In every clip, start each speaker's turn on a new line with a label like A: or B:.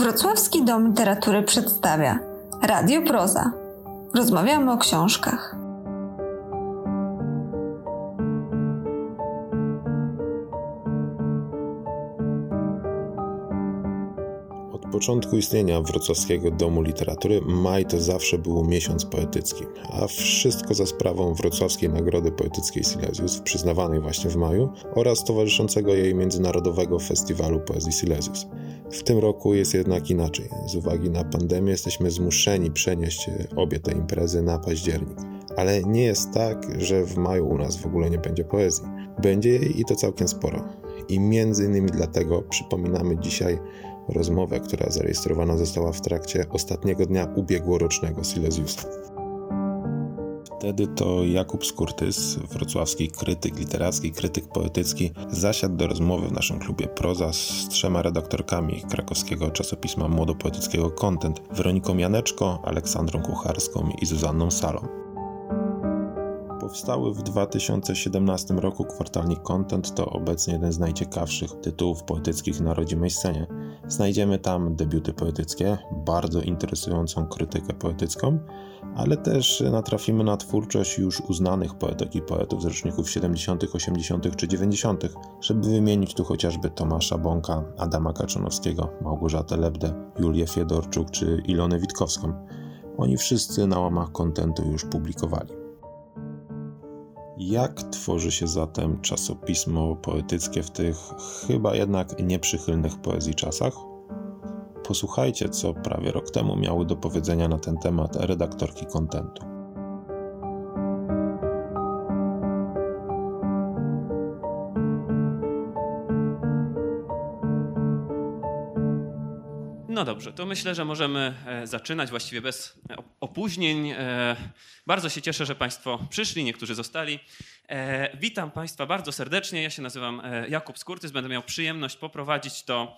A: Wrocławski Dom Literatury przedstawia Radio Proza. Rozmawiamy o książkach.
B: Początku istnienia Wrocławskiego Domu Literatury maj to zawsze był miesiąc poetycki, a wszystko za sprawą Wrocławskiej Nagrody Poetyckiej Silesius, przyznawanej właśnie w maju, oraz towarzyszącego jej Międzynarodowego Festiwalu Poezji Silesius. W tym roku jest jednak inaczej. Z uwagi na pandemię jesteśmy zmuszeni przenieść obie te imprezy na październik. Ale nie jest tak, że w maju u nas w ogóle nie będzie poezji. Będzie jej i to całkiem sporo. I między innymi dlatego przypominamy dzisiaj rozmowę, która zarejestrowana została w trakcie ostatniego dnia ubiegłorocznego Silesiusa. Wtedy to Jakub Skurtys, wrocławski krytyk literacki, krytyk poetycki, zasiadł do rozmowy w naszym klubie Proza z trzema redaktorkami krakowskiego czasopisma młodopoetyckiego Content, Weroniką Janeczko, Aleksandrą Kucharską i Zuzanną Salą. Powstały w 2017 roku kwartalnik Content to obecnie jeden z najciekawszych tytułów poetyckich na rodzimej scenie. Znajdziemy tam debiuty poetyckie, bardzo interesującą krytykę poetycką, ale też natrafimy na twórczość już uznanych poetek i poetów z roczników 70., 80. czy 90., żeby wymienić tu chociażby Tomasza Bąka, Adama Kaczonowskiego, Małgorzatę Lebdę, Julię Fiedorczuk czy Ilonę Witkowską. Oni wszyscy na łamach kontentu już publikowali. Jak tworzy się zatem czasopismo poetyckie w tych chyba jednak nieprzychylnych poezji czasach? Posłuchajcie, co prawie rok temu miały do powiedzenia na ten temat redaktorki kontentu.
C: No dobrze, to myślę, że możemy e, zaczynać właściwie bez opóźnień. E, bardzo się cieszę, że Państwo przyszli, niektórzy zostali. E, witam Państwa bardzo serdecznie. Ja się nazywam Jakub Skurtys. Będę miał przyjemność poprowadzić to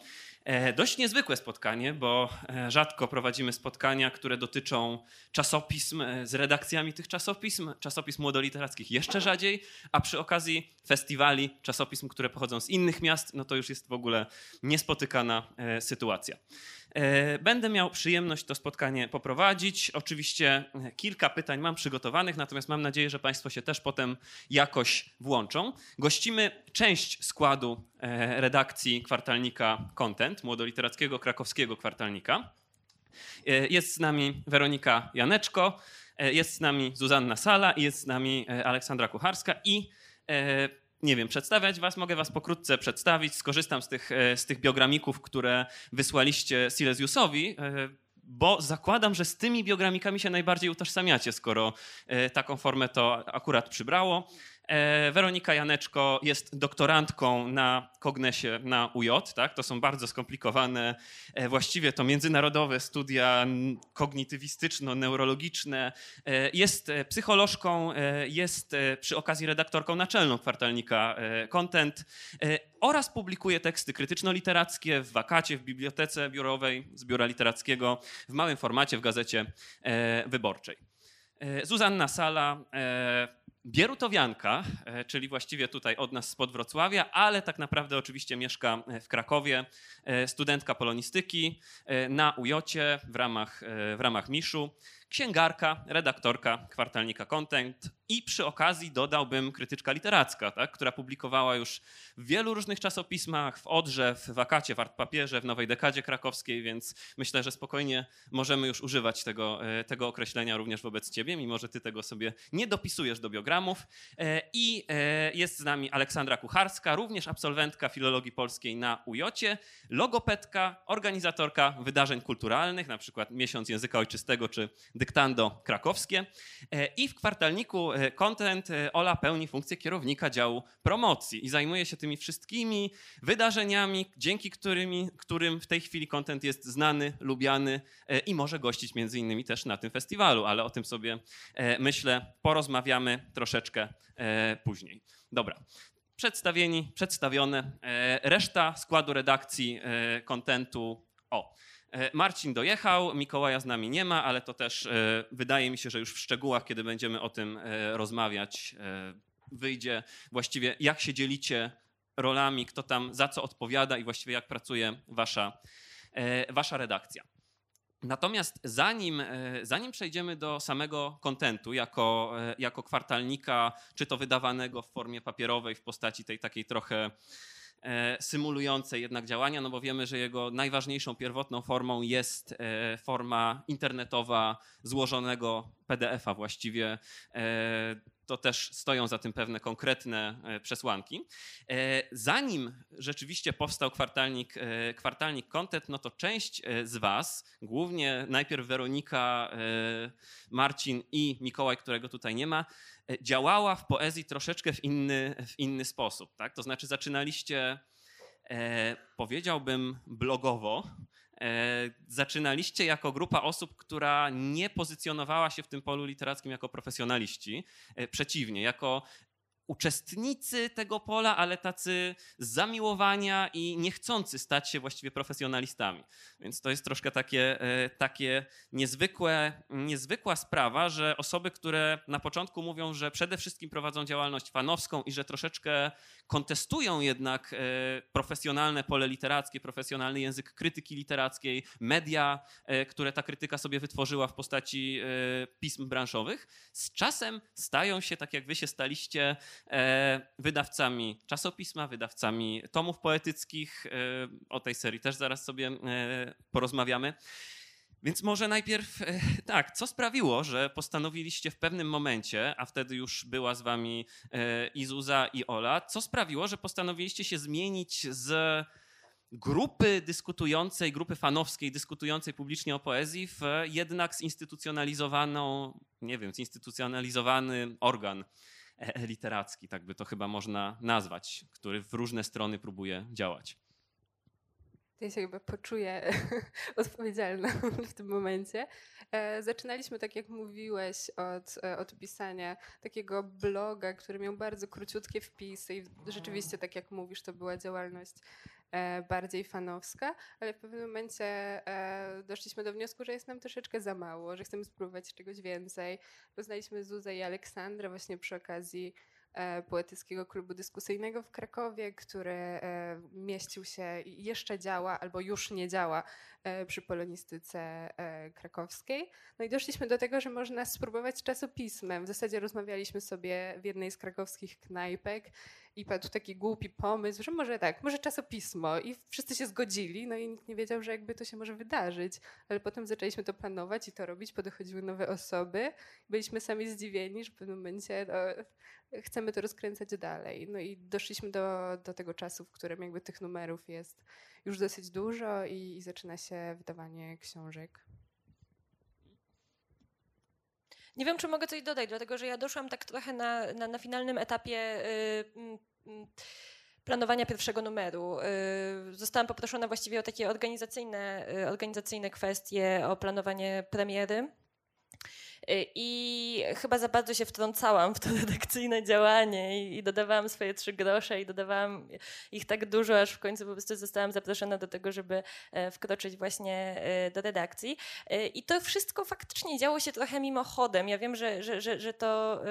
C: dość niezwykłe spotkanie, bo rzadko prowadzimy spotkania, które dotyczą czasopism z redakcjami tych czasopism, czasopism młodoliterackich jeszcze rzadziej, a przy okazji festiwali czasopism, które pochodzą z innych miast, no to już jest w ogóle niespotykana sytuacja. E, będę miał przyjemność to spotkanie poprowadzić. Oczywiście e, kilka pytań mam przygotowanych, natomiast mam nadzieję, że Państwo się też potem jakoś włączą. Gościmy część składu e, redakcji kwartalnika Content, młodoliterackiego krakowskiego kwartalnika. Jest z nami Weronika Janeczko, jest z nami Zuzanna Sala i jest z nami Aleksandra Kucharska i nie wiem, przedstawiać was, mogę was pokrótce przedstawić. Skorzystam z tych, e, z tych biogramików, które wysłaliście Silesiusowi, e, bo zakładam, że z tymi biogramikami się najbardziej utożsamiacie, skoro e, taką formę to akurat przybrało. E, Weronika Janeczko jest doktorantką na Kognesie na UJ. Tak? To są bardzo skomplikowane, e, właściwie to międzynarodowe studia kognitywistyczno-neurologiczne. E, jest psycholożką, jest przy okazji redaktorką naczelną kwartalnika Content oraz publikuje teksty krytyczno-literackie w wakacie, w bibliotece biurowej z biura literackiego, w małym formacie w gazecie wyborczej. Zuzanna Sala Bierutowianka, e, czyli właściwie tutaj od nas spod Wrocławia, ale tak naprawdę oczywiście mieszka w Krakowie, e, studentka polonistyki e, na Ujocie w ramach, w ramach Miszu księgarka, redaktorka kwartalnika Content i przy okazji dodałbym krytyczka literacka, tak, która publikowała już w wielu różnych czasopismach, w Odrze, w Wakacie, w Artpapierze, w Nowej Dekadzie Krakowskiej, więc myślę, że spokojnie możemy już używać tego, e, tego określenia również wobec ciebie, mimo że ty tego sobie nie dopisujesz do biogramów. E, I e, jest z nami Aleksandra Kucharska, również absolwentka filologii polskiej na UJOcie, logopedka, organizatorka wydarzeń kulturalnych, na przykład Miesiąc Języka Ojczystego czy dyktando krakowskie. E, I w kwartalniku e, Content e, Ola pełni funkcję kierownika działu promocji i zajmuje się tymi wszystkimi wydarzeniami, dzięki którymi, którym w tej chwili Content jest znany, lubiany i może gościć między innymi też na tym festiwalu, ale o tym sobie myślę porozmawiamy troszeczkę później. Dobra, przedstawieni, przedstawione. Reszta składu redakcji kontentu. O, Marcin dojechał, Mikołaja z nami nie ma, ale to też e, wydaje mi się, że już w szczegółach, kiedy będziemy o tym e, rozmawiać, wyjdzie właściwie jak się dzielicie rolami, kto tam za co odpowiada i właściwie jak pracuje wasza wasza redakcja. Natomiast zanim, zanim przejdziemy do samego kontentu jako, jako kwartalnika, czy to wydawanego w formie papierowej w postaci tej takiej trochę E, symulujące jednak działania, no bo wiemy, że jego najważniejszą pierwotną formą jest e, forma internetowa złożonego PDF-a właściwie e, to też stoją za tym pewne konkretne e, przesłanki. E, zanim rzeczywiście powstał kwartalnik, e, kwartalnik Content, no to część z Was, głównie najpierw Weronika, Marcin i Mikołaj, którego tutaj nie ma, działała w poezji troszeczkę w inny, w inny sposób. Tak? To znaczy zaczynaliście, powiedziałbym, blogowo, zaczynaliście jako grupa osób, która nie pozycjonowała się w tym polu literackim jako profesjonaliści. E, przeciwnie, jako uczestnicy tego pola, ale tacy zamiłowania i niechcący stać się właściwie profesjonalistami. Więc to jest troszkę takie, e, takie niezwykłe, niezwykła sprawa, że osoby, które na początku mówią, że przede wszystkim prowadzą działalność fanowską i że troszeczkę kontestują jednak e, profesjonalne pole literackie, profesjonalny język krytyki literackiej, media, e, które ta krytyka sobie wytworzyła w postaci pism branżowych, z czasem stają się, tak jak wy się staliście, E, wydawcami czasopisma, wydawcami tomów poetyckich. E, o tej serii też zaraz sobie e, porozmawiamy. Więc może najpierw tak, co sprawiło, że postanowiliście w pewnym momencie, a wtedy już była z wami i Zuza i Ola, co sprawiło, że postanowiliście się zmienić z grupy dyskutującej, grupy fanowskiej dyskutującej publicznie o poezji w jednak zinstytucjonalizowaną, nie wiem, zinstytucjonalizowany organ E, literacki, tak by to chyba można nazwać, który w różne strony próbuje działać.
D: Ja się chyba poczuję odpowiedzialna w tym momencie. E, zaczynaliśmy, tak jak mówiłeś, od, e, od pisania takiego bloga, który miał bardzo króciutkie wpisy i rzeczywiście, tak jak mówisz, to była działalność E, bardziej fanowska, ale w pewnym momencie doszliśmy do wniosku, że jest nam troszeczkę za mało, że chcemy spróbować czegoś więcej. Poznaliśmy Zuzę i Aleksandra właśnie przy okazji Poetyckiego Klubu Dyskusyjnego w Krakowie, który mieścił się jeszcze działa, albo już nie działa przy polonistyce krakowskiej. No i doszliśmy do tego, że można spróbować czasopismem. W zasadzie rozmawialiśmy sobie w jednej z krakowskich knajpek i padł taki głupi pomysł, że może tak, może czasopismo i wszyscy się zgodzili, no i nikt nie wiedział, że jakby to się może wydarzyć, ale potem zaczęliśmy to planować i to robić, podochodziły nowe osoby, byliśmy sami zdziwieni, że w pewnym momencie no, chcemy to rozkręcać dalej, no i doszliśmy do, do tego czasu, w którym jakby tych numerów jest już dosyć dużo i, i zaczyna się wydawanie książek.
E: Nie wiem, czy mogę coś dodać, dlatego że ja doszłam tak trochę na, na, na finalnym etapie. Yy, planowania pierwszego numeru. Y, zostałam poproszona właściwie o takie organizacyjne, y, organizacyjne kwestie, o planowanie premiery. Y, I chyba za bardzo się wtrącałam w to redakcyjne działanie i, i, dodawałam swoje trzy grosze i dodawałam ich tak dużo, aż w końcu po prostu zostałam zaproszona do tego, żeby e, wkroczyć właśnie e, do redakcji. E, I to wszystko faktycznie działo się trochę mimochodem. Ja wiem, że, że, że, że to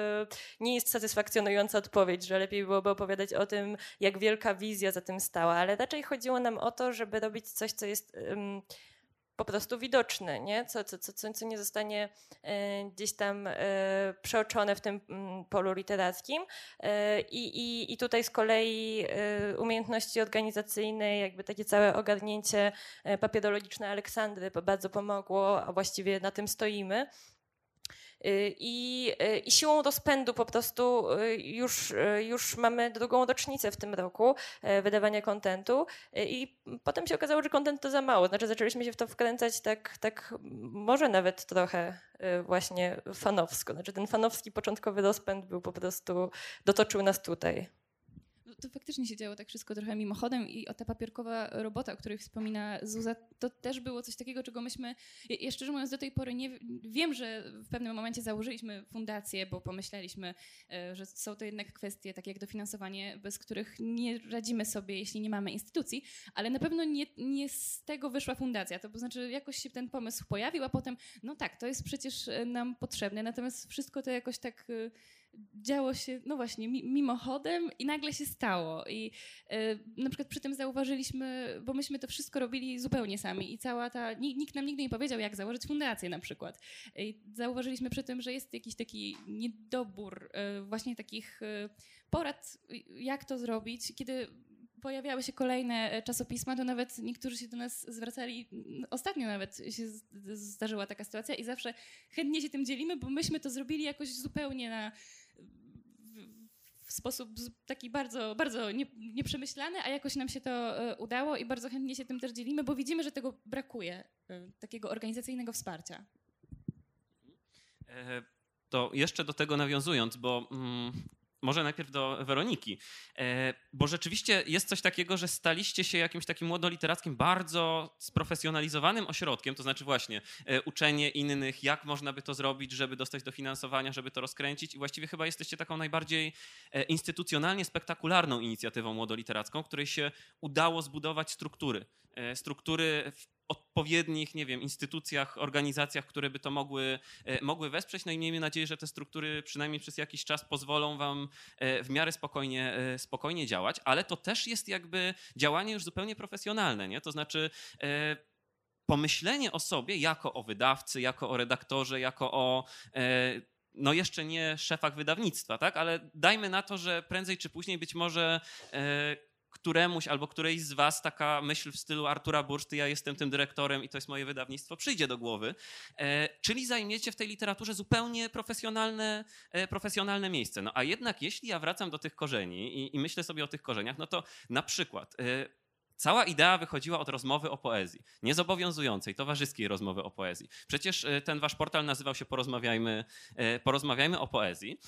E: nie jest satysfakcjonująca odpowiedź, że lepiej byłoby opowiadać o tym, jak wielka wizja za tym stała, ale raczej chodziło nam o to, żeby robić coś, co jest po prostu widoczny, nie? Co, co, co, co nie zostanie e, gdzieś tam e, przeoczone w tym mm, polu literackim. E, I, i, I tutaj z kolei umiejętności organizacyjne, jakby takie całe ogarnięcie papierologiczne Aleksandry bardzo pomogło, a właściwie na tym stoimy. I, y, I, siłą rozpędu po prostu y, już, już mamy drugą rocznicę w tym roku wydawania kontentu i potem się okazało, że kontent to za mało. Znaczy zaczęliśmy się w to wkręcać tak, tak może nawet trochę właśnie fanowsko. Znaczy ten fanowski początkowy rozpęd był po prostu, dotoczył nas tutaj
F: to faktycznie się działo tak wszystko trochę mimochodem i o ta papierkowa robota, o której wspomina Zuza, to też było coś takiego, czego myśmy, ja szczerze mówiąc do tej pory nie wiem, że w pewnym momencie założyliśmy fundację, bo pomyśleliśmy, e, że są to jednak kwestie takie jak dofinansowanie, bez których nie radzimy sobie, jeśli nie mamy instytucji, ale na pewno nie, nie z tego wyszła fundacja, to znaczy jakoś się ten pomysł pojawił, a potem, no tak, to jest przecież e, nam potrzebne, natomiast wszystko to jakoś tak e, działo się, no właśnie, mimochodem i nagle się stało. I e, na przykład przy tym zauważyliśmy, bo myśmy to wszystko robili zupełnie sami i cała ta, nikt nam nigdy nie powiedział, jak założyć fundację na przykład. I zauważyliśmy przy tym, że jest jakiś taki niedobór e, właśnie takich e, porad, jak to zrobić, kiedy pojawiały się kolejne czasopisma, to nawet niektórzy się do nas zwracali. Ostatnio nawet się zdarzyła taka sytuacja i zawsze chętnie się tym dzielimy, bo myśmy to zrobili jakoś zupełnie na w sposób taki bardzo, bardzo nie, nieprzemyślany, a jakoś nam się to e, udało i bardzo chętnie się tym też dzielimy, bo widzimy, że tego brakuje, e, takiego organizacyjnego wsparcia.
C: E, to jeszcze do tego nawiązując, bo mm, może najpierw do Weroniki, e, bo rzeczywiście jest coś takiego, że staliście się jakimś takim młodoliterackim, bardzo sprofesjonalizowanym ośrodkiem, to znaczy właśnie e, uczenie innych, jak można by to zrobić, żeby dostać dofinansowania, żeby to rozkręcić i właściwie chyba jesteście taką najbardziej e, instytucjonalnie spektakularną inicjatywą młodoliteracką, której się udało zbudować struktury. Struktury w odpowiednich, nie wiem, instytucjach, organizacjach, które by to mogły, e, mogły wesprzeć. No i miejmy nadzieję, że te struktury przynajmniej przez jakiś czas pozwolą wam e, w miarę spokojnie, e, spokojnie działać, ale to też jest jakby działanie już zupełnie profesjonalne, nie? To znaczy pomyślenie o sobie jako o wydawcy, jako o redaktorze, jako o no jeszcze nie szefach wydawnictwa, tak? Ale dajmy na to, że prędzej czy później być może któremuś albo którejś z was taka myśl w stylu Artura Burszty, ja jestem tym dyrektorem i to jest moje wydawnictwo, przyjdzie do głowy. E, czyli zajmiecie w tej literaturze zupełnie profesjonalne, e, profesjonalne miejsce. No a jednak jeśli ja wracam do tych korzeni i, i myślę sobie o tych korzeniach, no to na przykład e, Cała idea wychodziła od rozmowy o poezji, niezobowiązującej, towarzyskiej rozmowy o poezji. Przecież ten wasz portal nazywał się Porozmawiajmy, Porozmawiajmy o poezji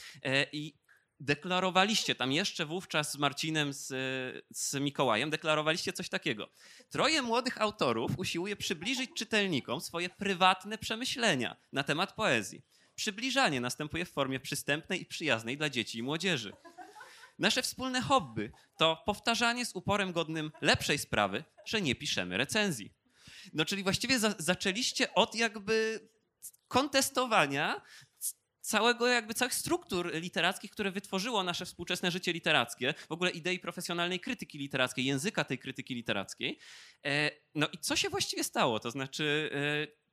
C: i deklarowaliście tam jeszcze wówczas z Marcinem, z, z Mikołajem, deklarowaliście coś takiego. Troje młodych autorów usiłuje przybliżyć czytelnikom swoje prywatne przemyślenia na temat poezji. Przybliżanie następuje w formie przystępnej i przyjaznej dla dzieci i młodzieży. Nasze wspólne hobby to powtarzanie z uporem godnym lepszej sprawy, że nie piszemy recenzji. No czyli właściwie za zaczęliście od jakby kontestowania całego jakby całych struktur literackich, które wytworzyło nasze współczesne życie literackie, w ogóle idei profesjonalnej krytyki literackiej, języka tej krytyki literackiej. E, no i co się właściwie stało? To znaczy, e,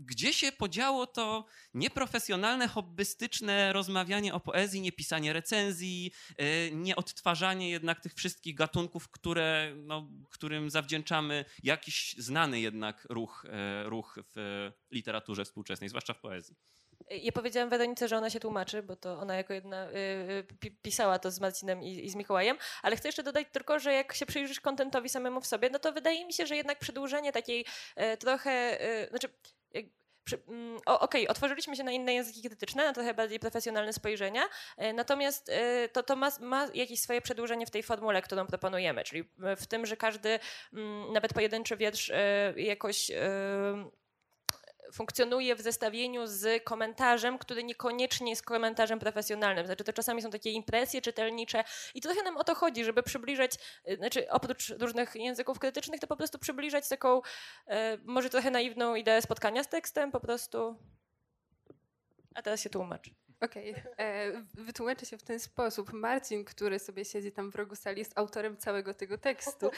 C: gdzie się podziało to nieprofesjonalne, hobbystyczne rozmawianie o poezji, nie pisanie recenzji, e, nie odtwarzanie jednak tych wszystkich gatunków, które, no, którym zawdzięczamy jakiś znany jednak ruch, ruch w literaturze współczesnej, zwłaszcza w poezji.
E: Ja powiedziałam Weronice, że ona się tłumaczy, bo to ona jako jedna y, y, pisała to z Marcinem i, i, z Mikołajem, ale chcę jeszcze dodać tylko, że jak się przyjrzysz kontentowi samemu w sobie, no to wydaje mi się, że jednak przedłużenie takiej y, trochę, znaczy mm, Okej, okay, otworzyliśmy się na inne języki krytyczne, na trochę bardziej profesjonalne spojrzenia, natomiast to, to ma, ma, jakieś swoje przedłużenie w tej formule, którą proponujemy, czyli w tym, że każdy, mm, nawet pojedynczy wiersz jakoś funkcjonuje w zestawieniu z komentarzem, który niekoniecznie jest komentarzem profesjonalnym. Znaczy to czasami są takie impresje czytelnicze i trochę nam o to chodzi, żeby przybliżać, y, znaczy oprócz różnych języków krytycznych, to po prostu przybliżać taką e, może trochę naiwną ideę spotkania z tekstem, po prostu. A teraz się tłumacz.
D: Okej, okay. E, wytłumaczę się w ten sposób. Marcin, który sobie siedzi tam w rogu sali, jest autorem całego tego tekstu.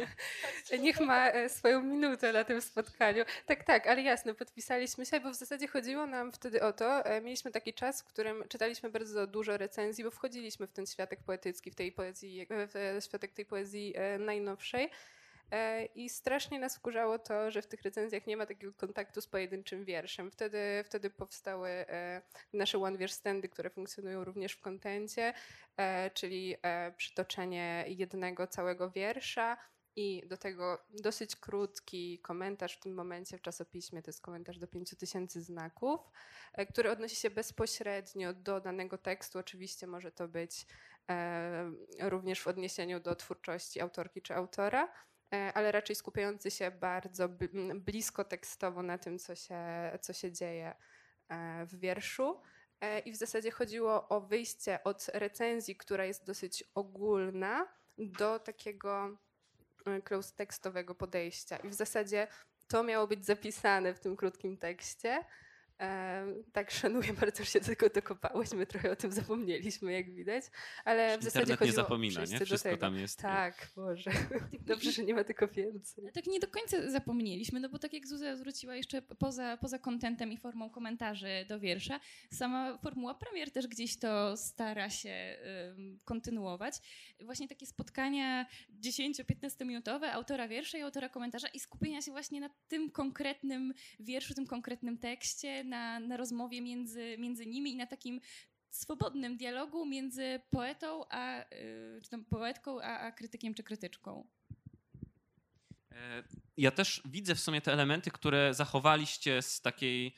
D: Niech ma e, swoją minutę na tym spotkaniu. Tak, tak, ale jasne, podpisaliśmy się, bo w zasadzie chodziło nam wtedy o to, e, mieliśmy taki czas, w którym czytaliśmy bardzo dużo recenzji, bo wchodziliśmy w ten światek poetycki, w tej poezji, w światek tej poezji najnowszej. E, I strasznie nas wkurzało to, że w tych recenzjach nie ma takiego kontaktu z pojedynczym wierszem. Wtedy, wtedy powstały e, nasze one wiersz standy, które funkcjonują również w kontencie, e, czyli przytoczenie jednego całego wiersza i do tego dosyć krótki komentarz w tym momencie w czasopiśmie, to jest komentarz do 5000 znaków, który odnosi się bezpośrednio do danego tekstu. Oczywiście może to być również w odniesieniu do twórczości autorki czy autora ale raczej skupiający się bardzo blisko tekstowo na tym, co się, co się dzieje e, w wierszu. E, I w zasadzie chodziło o wyjście od recenzji, która jest dosyć ogólna, do takiego close tekstowego podejścia. I w zasadzie to miało być zapisane w tym krótkim tekście. E, tak, szanuję bardzo, że się tego dokopałyśmy, trochę o tym zapomnieliśmy, jak widać, ale w zasadzie
C: Internet nie zapomina, nie? Wszystko
D: tego.
C: tam jest.
D: Tak, Boże, dobrze, że nie ma tylko więcej.
F: Tak nie do końca zapomnieliśmy, no bo tak jak Zuza zwróciła jeszcze poza, poza kontentem i formą komentarzy do wiersza, sama formuła premier też gdzieś to stara się ym, kontynuować. Właśnie takie spotkania 10-15 minutowe autora wiersza i autora komentarza i skupienia się właśnie na tym konkretnym wierszu, tym konkretnym tekście, na, na rozmowie między, między nimi i na takim swobodnym dialogu między poetą, a, y, czy tam poetką, a, a krytykiem czy krytyczką.
C: E, Ja też widzę w sumie te elementy, które zachowaliście z takiej,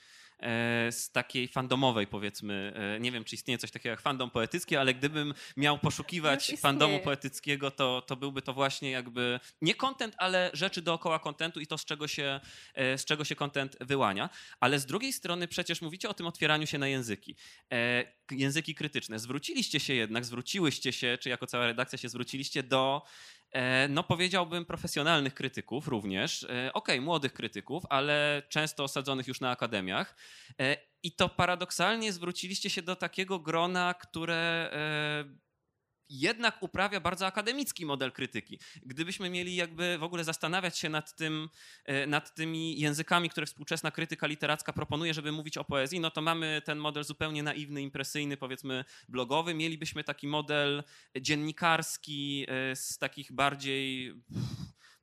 C: z takiej fandomowej, powiedzmy. e, Nie wiem, czy istnieje coś takiego jak fandom poetycki, ale gdybym miał poszukiwać
D: Już
C: fandomu poetyckiego, to, to byłby to właśnie jakby nie content, ale rzeczy dookoła kontentu i to, z czego, się, e, z czego się content wyłania. Ale z drugiej strony przecież mówicie o tym otwieraniu się na języki. E, Języki krytyczne. Zwróciliście się jednak, zwróciłyście się, czy jako cała redakcja się zwróciliście do E, no powiedziałbym profesjonalnych krytyków również, E, okej, młodych krytyków, ale często osadzonych już na akademiach. E, I to paradoksalnie zwróciliście się do takiego grona, które e, jednak uprawia bardzo akademicki model krytyki. Gdybyśmy mieli jakby w ogóle zastanawiać się nad, tym, e, nad tymi językami, które współczesna krytyka literacka proponuje, żeby mówić o poezji, no to mamy ten model zupełnie naiwny, impresyjny, powiedzmy blogowy. Mielibyśmy taki model dziennikarski e, z takich bardziej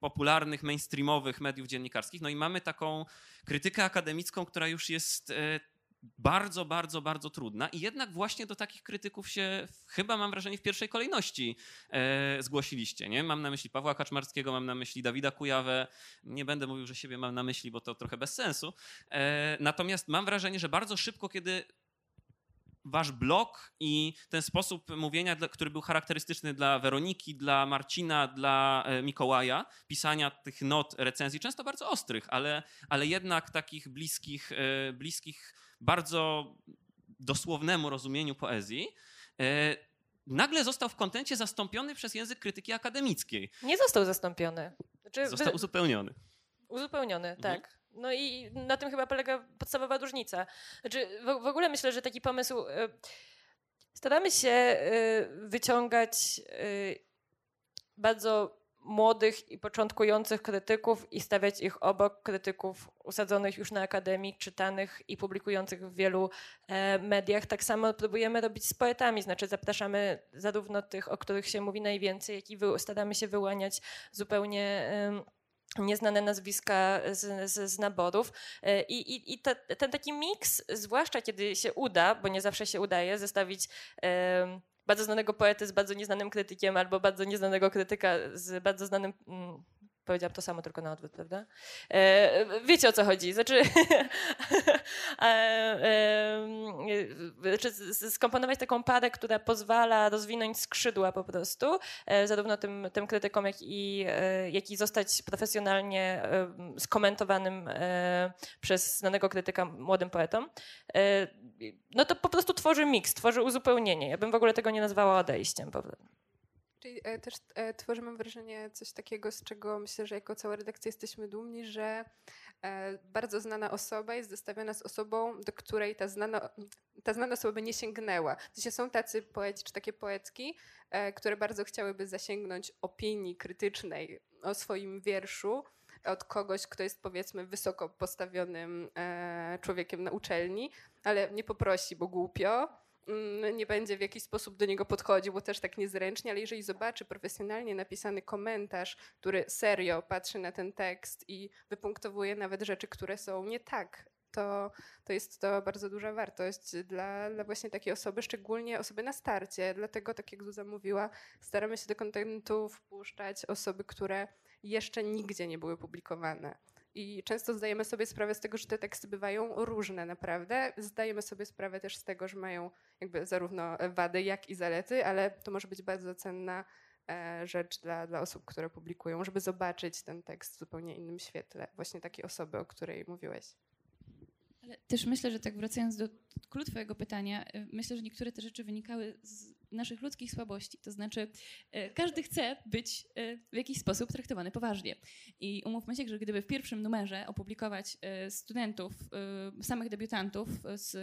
C: popularnych, mainstreamowych mediów dziennikarskich. No i mamy taką krytykę akademicką, która już jest e, bardzo, bardzo, bardzo trudna i jednak właśnie do takich krytyków się chyba mam wrażenie w pierwszej kolejności e, zgłosiliście. Nie? Mam na myśli Pawła Kaczmarskiego, mam na myśli Dawida Kujawę. Nie będę mówił, że siebie mam na myśli, bo to trochę bez sensu. E, natomiast mam wrażenie, że bardzo szybko, kiedy wasz blog i ten sposób mówienia, który był charakterystyczny dla Weroniki, dla Marcina, dla e, Mikołaja, pisania tych not recenzji, często bardzo ostrych, ale, ale jednak takich bliskich, e, bliskich bardzo dosłownemu rozumieniu poezji, e, nagle został w kontencie zastąpiony przez język krytyki akademickiej.
E: Nie został zastąpiony. Znaczy,
C: Został uzupełniony.
E: Uzupełniony,
C: Mhm.
E: tak. No i na tym chyba polega podstawowa różnica. Znaczy, w, w ogóle myślę, że taki pomysł. y, staramy się y, wyciągać y, bardzo młodych i początkujących krytyków i stawiać ich obok krytyków usadzonych już na akademii, czytanych i publikujących w wielu e, mediach. Tak samo próbujemy robić z poetami, znaczy zapraszamy zarówno tych, o których się mówi najwięcej, jak i wy, staramy się wyłaniać zupełnie. em, nieznane nazwiska z, z, z naborów. E, I, i, i te, ten taki miks, zwłaszcza kiedy się uda, bo nie zawsze się udaje, zestawić bardzo znanego poety z bardzo nieznanym krytykiem albo bardzo nieznanego krytyka z bardzo znanym... Powiedziałam to samo, tylko na odwrót, prawda? E, wiecie o co chodzi. Znaczy, e, e, znaczy z- z- skomponować taką parę, która pozwala rozwinąć skrzydła po prostu, e, zarówno tym, tym krytykom, jak i, e, jak i zostać profesjonalnie e, skomentowanym e, przez znanego krytyka młodym poetom, e, no to po prostu tworzy miks, tworzy uzupełnienie. Ja bym w ogóle tego nie nazwała odejściem. po prostu.
D: Czyli e, też e, tworzy, mam wrażenie, coś takiego, z czego myślę, że jako cała redakcja jesteśmy dumni, że e, bardzo znana osoba jest zestawiona z osobą, do której ta znana, ta znana osoba by nie sięgnęła. Sensie są tacy poeci, czy takie poetki, które bardzo chciałyby zasięgnąć opinii krytycznej o swoim wierszu od kogoś, kto jest powiedzmy wysoko postawionym człowiekiem na uczelni, ale nie poprosi, bo głupio nie będzie w jakiś sposób do niego podchodził, bo też tak niezręcznie, ale jeżeli zobaczy profesjonalnie napisany komentarz, który serio patrzy na ten tekst i wypunktowuje nawet rzeczy, które są nie tak, to, to jest to bardzo duża wartość dla, dla właśnie takiej osoby, szczególnie osoby na starcie. Dlatego, tak jak Zuza mówiła, staramy się do kontentu wpuszczać osoby, które jeszcze nigdzie nie były publikowane. I często zdajemy sobie sprawę z tego, że te teksty bywają różne naprawdę. Zdajemy sobie sprawę też z tego, że mają jakby zarówno wady, jak i zalety, ale to może być bardzo cenna e, rzecz dla, dla osób, które publikują, żeby zobaczyć ten tekst w zupełnie innym świetle. Właśnie takiej osoby, o której mówiłeś.
F: Ale też myślę, że tak wracając do klucz twojego pytania, y, myślę, że niektóre te rzeczy wynikały z naszych ludzkich słabości. To znaczy, e, każdy chce być e, w jakiś sposób traktowany poważnie. I umówmy się, że gdyby w pierwszym numerze opublikować e, studentów, samych debiutantów z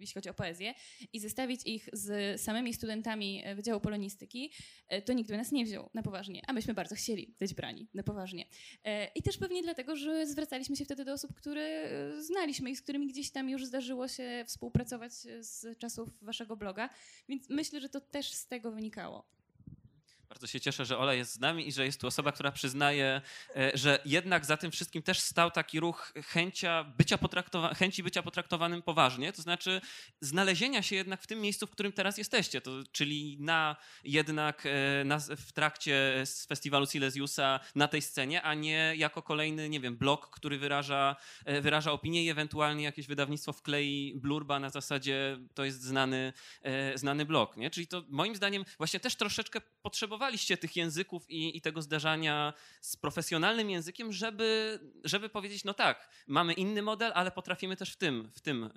F: jeśli chodzi o poezję, i zestawić ich z samymi studentami e, Wydziału Polonistyki, e, to nikt by nas nie wziął na poważnie, a myśmy bardzo chcieli być brani na poważnie. E, I też pewnie dlatego, że zwracaliśmy się wtedy do osób, które znaliśmy i z którymi gdzieś tam już zdarzyło się współpracować z czasów waszego bloga, więc myślę, że to też z tego wynikało.
C: Bardzo się cieszę, że Ola jest z nami i że jest tu osoba, która przyznaje, e, że jednak za tym wszystkim też stał taki ruch chęcia bycia potraktowa- chęci bycia potraktowanym poważnie, to znaczy znalezienia się jednak w tym miejscu, w którym teraz jesteście, to, czyli na jednak e, na, w trakcie z festiwalu Silesiusa na tej scenie, a nie jako kolejny, nie wiem, blog, który wyraża, e, wyraża opinię i ewentualnie jakieś wydawnictwo wklei blurba na zasadzie to jest znany, znany blog, nie? Czyli to moim zdaniem właśnie też troszeczkę potrzebowało potrzebowaliście tych języków i, i, tego zdarzania z profesjonalnym językiem, żeby, żeby powiedzieć, no tak, mamy inny model, ale potrafimy też w tym, w tym, e,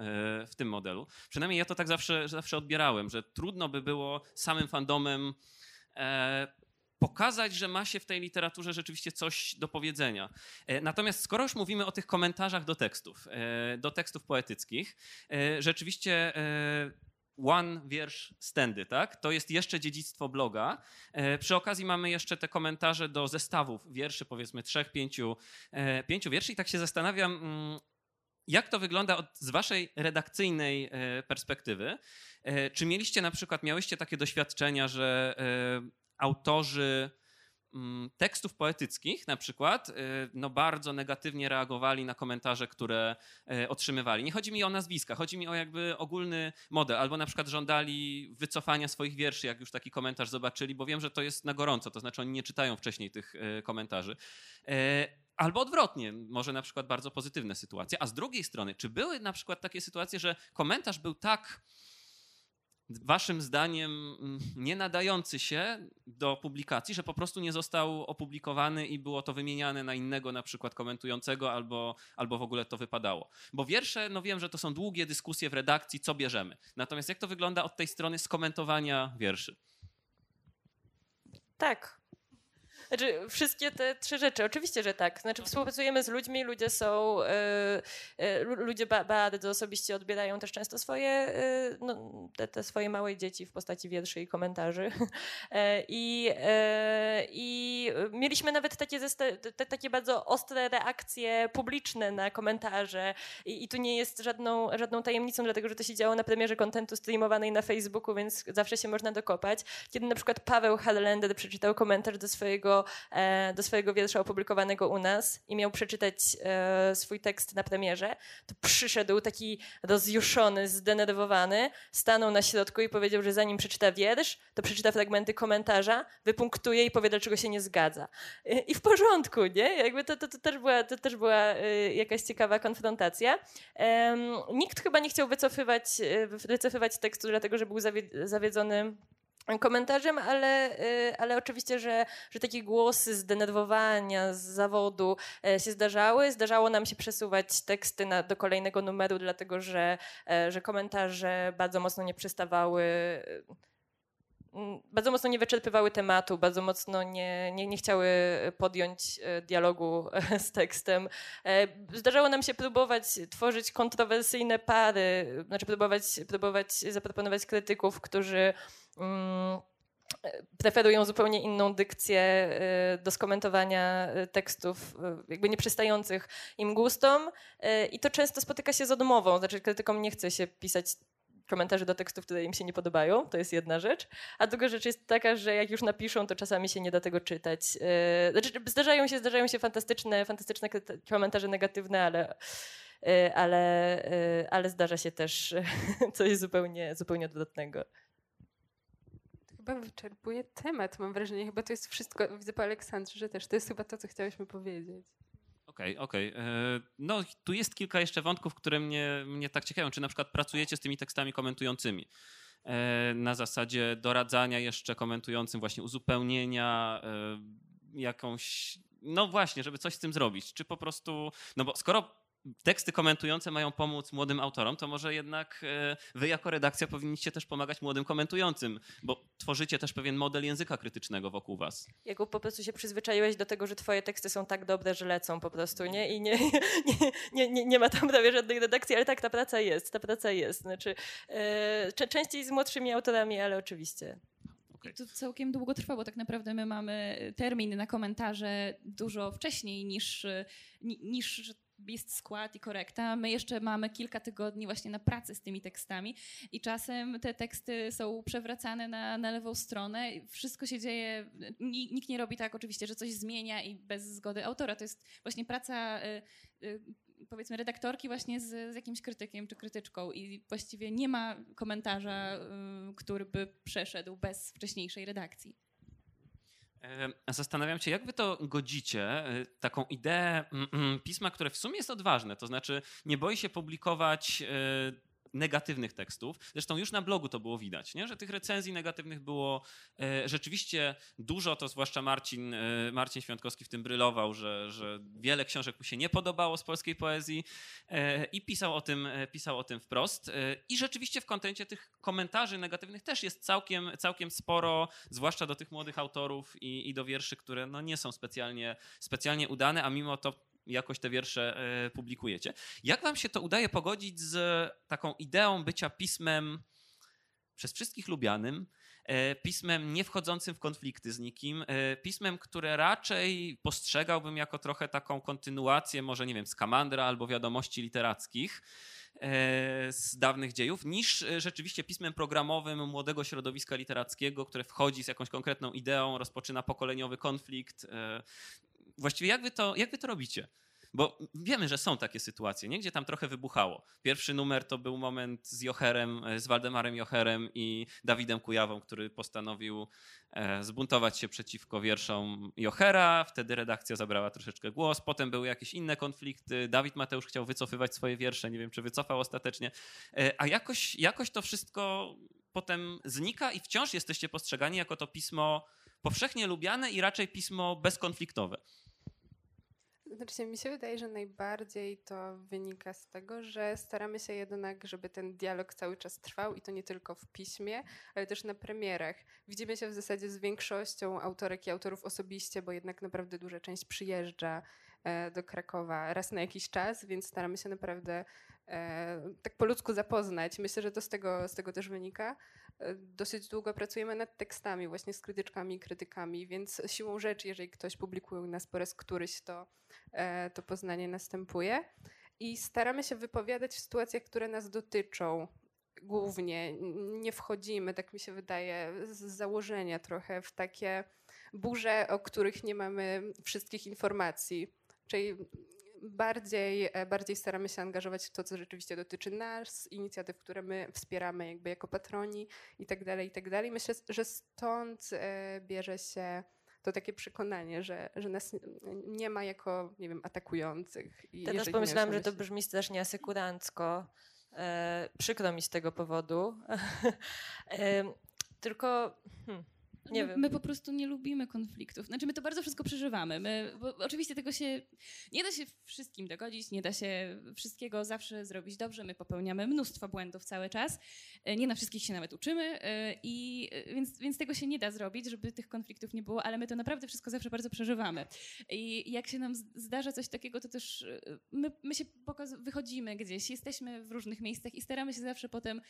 C: w tym modelu. Przynajmniej ja to tak zawsze, zawsze odbierałem, że trudno by było samym fandomem e, pokazać, że ma się w tej literaturze rzeczywiście coś do powiedzenia. E, natomiast skoro już mówimy o tych komentarzach do tekstów, do tekstów poetyckich, rzeczywiście one wiersz stędy, tak? To jest jeszcze dziedzictwo bloga. E, przy okazji mamy jeszcze te komentarze do zestawów wierszy, powiedzmy trzech, pięciu, e, pięciu wierszy i tak się zastanawiam, mm, jak to wygląda od, z waszej redakcyjnej e, perspektywy? Czy mieliście na przykład, miałyście takie doświadczenia, że autorzy tekstów poetyckich na przykład y, no bardzo negatywnie reagowali na komentarze, które y, otrzymywali. Nie chodzi mi o nazwiska, chodzi mi o jakby ogólny model, albo na przykład żądali wycofania swoich wierszy, jak już taki komentarz zobaczyli, bo wiem, że to jest na gorąco, to znaczy oni nie czytają wcześniej tych y, komentarzy. Albo odwrotnie, może na przykład bardzo pozytywne sytuacje. A z drugiej strony, czy były na przykład takie sytuacje, że komentarz był tak waszym zdaniem mm, nie nadający się do publikacji, że po prostu nie został opublikowany i było to wymieniane na innego na przykład komentującego albo, albo w ogóle to wypadało. Bo wiersze, no wiem, że to są długie dyskusje w redakcji, co bierzemy. Natomiast jak to wygląda od tej strony skomentowania wierszy?
E: Tak, znaczy, wszystkie te trzy rzeczy, oczywiście, że tak. Znaczy, współpracujemy z ludźmi, ludzie są, y, y, ludzie ba bardzo osobiście odbierają też często swoje, y, no, te, te, swoje małe dzieci w postaci wierszy i komentarzy. I, i mieliśmy nawet takie, te, takie bardzo ostre reakcje publiczne na komentarze i, i tu nie jest żadną, żadną tajemnicą, dlatego że to się działo na premierze kontentu streamowanej na Facebooku, więc zawsze się można dokopać. Kiedy na przykład Paweł Harlender przeczytał komentarz do swojego E, do, swojego wiersza opublikowanego u nas i miał przeczytać e, swój tekst na premierze, to przyszedł taki rozjuszony, zdenerwowany, stanął na środku i powiedział, że zanim przeczyta wiersz, to przeczyta fragmenty komentarza, wypunktuje i powie, dlaczego się nie zgadza. I w porządku, nie? Jakby to, to, to też była, to też była e, jakaś ciekawa konfrontacja. Nikt chyba nie chciał wycofywać, wycofywać tekstu, dlatego że był zawiedzony komentarzem, ale, y, ale oczywiście, że, że takie głosy zdenerwowania z zawodu e, się zdarzały. Zdarzało nam się przesuwać teksty na, do kolejnego numeru, dlatego że, e, że komentarze bardzo mocno nie przystawały y, bardzo mocno nie wyczerpywały tematu, bardzo mocno nie, nie, nie chciały podjąć e, dialogu z tekstem. Zdarzało nam się próbować tworzyć kontrowersyjne pary, znaczy próbować, próbować zaproponować krytyków, którzy preferują zupełnie inną dykcję y, do skomentowania y, tekstów y, jakby nieprzystających im gustom. I to często spotyka się z odmową, znaczy krytykom nie chce się pisać komentarzy do tekstów, które im się nie podobają, to jest jedna rzecz, a druga rzecz jest taka, że jak już napiszą, to czasami się nie da tego czytać. Znaczy, zdarzają się, zdarzają się fantastyczne, fantastyczne komentarze negatywne, ale ale, ale zdarza się też coś zupełnie, zupełnie dodatnego
D: chyba wyczerpuje temat, mam wrażenie. Chyba to jest wszystko. Widzę po Aleksandrze, że też to jest chyba to, co chciałyśmy powiedzieć.
C: Okej, okay, okej. Okay. E, no, tu jest kilka jeszcze wątków, które mnie, mnie tak ciekawią. Czy na przykład pracujecie z tymi tekstami komentującymi? E, na zasadzie doradzania jeszcze komentującym, właśnie uzupełnienia, e, jakąś. No właśnie, żeby coś z tym zrobić. Czy po prostu. No bo skoro teksty komentujące mają pomóc młodym autorom, to może jednak e, wy jako redakcja powinniście też pomagać młodym komentującym, bo tworzycie też pewien model języka krytycznego wokół was.
E: Jakub, po prostu się przyzwyczaiłeś do tego, że twoje teksty są tak dobre, że lecą po prostu, nie? I nie, nie, nie, nie, nie ma tam prawie żadnej redakcji, ale tak, ta praca jest, ta praca jest. Znaczy, e, częściej z młodszymi autorami, ale oczywiście.
F: I to całkiem długo trwało. Tak naprawdę my mamy termin na komentarze dużo wcześniej niż, niż jest skład i korekta. My jeszcze mamy kilka tygodni właśnie na pracy z tymi tekstami i czasem te teksty są przewracane na, na lewą stronę. Wszystko się dzieje, nikt nie robi tak oczywiście, że coś zmienia i bez zgody autora. To jest właśnie praca y, y, powiedzmy redaktorki właśnie z, z jakimś krytykiem czy krytyczką i właściwie nie ma komentarza, y, który by przeszedł bez wcześniejszej redakcji.
C: Zastanawiam się, jak wy to godzicie, y, taką ideę mm, mm, pisma, które w sumie jest odważne, to znaczy nie boi się publikować y, negatywnych tekstów. Zresztą już na blogu to było widać, nie? że tych recenzji negatywnych było e, rzeczywiście dużo, to zwłaszcza Marcin, e, Marcin Świątkowski w tym brylował, że, że wiele książek mu się nie podobało z polskiej poezji e, i pisał o tym, pisał o tym wprost. I rzeczywiście w kontencie tych komentarzy negatywnych też jest całkiem, całkiem sporo, zwłaszcza do tych młodych autorów i, i do wierszy, które no nie są specjalnie, specjalnie udane, a mimo to jakoś te wiersze e, publikujecie. Jak wam się to udaje pogodzić z taką ideą bycia pismem przez wszystkich lubianym, e, pismem nie wchodzącym w konflikty z nikim, e, pismem, które raczej postrzegałbym jako trochę taką kontynuację, może nie wiem, z Kamandra albo wiadomości literackich z dawnych dziejów, niż rzeczywiście pismem programowym młodego środowiska literackiego, które wchodzi z jakąś konkretną ideą, rozpoczyna pokoleniowy konflikt właściwie jak wy to, jak wy to robicie? Bo wiemy, że są takie sytuacje, nie? gdzie tam trochę wybuchało. Pierwszy numer to był moment z Jocherem, e, z Waldemarem Jocherem i Dawidem Kujawą, który postanowił e, zbuntować się przeciwko wierszom Jochera. Wtedy redakcja zabrała troszeczkę głos. Potem były jakieś inne konflikty. Dawid Mateusz chciał wycofywać swoje wiersze. Nie wiem, czy wycofał ostatecznie. E, a jakoś, jakoś to wszystko potem znika i wciąż jesteście postrzegani jako to pismo powszechnie lubiane i raczej pismo bezkonfliktowe.
D: Znaczy, mi się wydaje, że najbardziej to wynika z tego, że staramy się jednak, żeby ten dialog cały czas trwał i to nie tylko w piśmie, ale też na premierach. Widzimy się w zasadzie z większością autorek i autorów osobiście, bo jednak naprawdę duża część przyjeżdża e, do Krakowa raz na jakiś czas, więc staramy się naprawdę e, tak po ludzku zapoznać. Myślę, że to z tego, z tego też wynika. Dosyć długo pracujemy nad tekstami, właśnie z krytyczkami i krytykami, więc siłą rzeczy, jeżeli ktoś publikuje u nas po raz któryś, to, e, to poznanie następuje. I staramy się wypowiadać w sytuacjach, które nas dotyczą. Głównie nie wchodzimy, tak mi się wydaje, z założenia trochę w takie burze, o których nie mamy wszystkich informacji. Czyli bardziej, e, bardziej staramy się angażować w to, co rzeczywiście dotyczy nas, inicjatyw, które my wspieramy jakby jako patroni i tak dalej, i tak dalej. Myślę, że stąd e, bierze się to takie przekonanie, że, że nas nie ma jako, nie wiem, atakujących.
E: Teraz pomyślałam, że to brzmi strasznie asekurancko. E, przykro mi z tego powodu. e, tylko... Hmm.
F: Nie my, wiem. my po prostu nie lubimy konfliktów. Znaczy, my to bardzo wszystko przeżywamy. My, oczywiście tego się nie da się wszystkim dogodzić, nie da się wszystkiego zawsze zrobić dobrze. My popełniamy mnóstwo błędów cały czas. E, nie na wszystkich się nawet uczymy, e, i e, więc, więc tego się nie da zrobić, żeby tych konfliktów nie było, ale my to naprawdę wszystko zawsze bardzo przeżywamy. I jak się nam zdarza coś takiego, to też my, my się wychodzimy gdzieś, jesteśmy w różnych miejscach i staramy się zawsze potem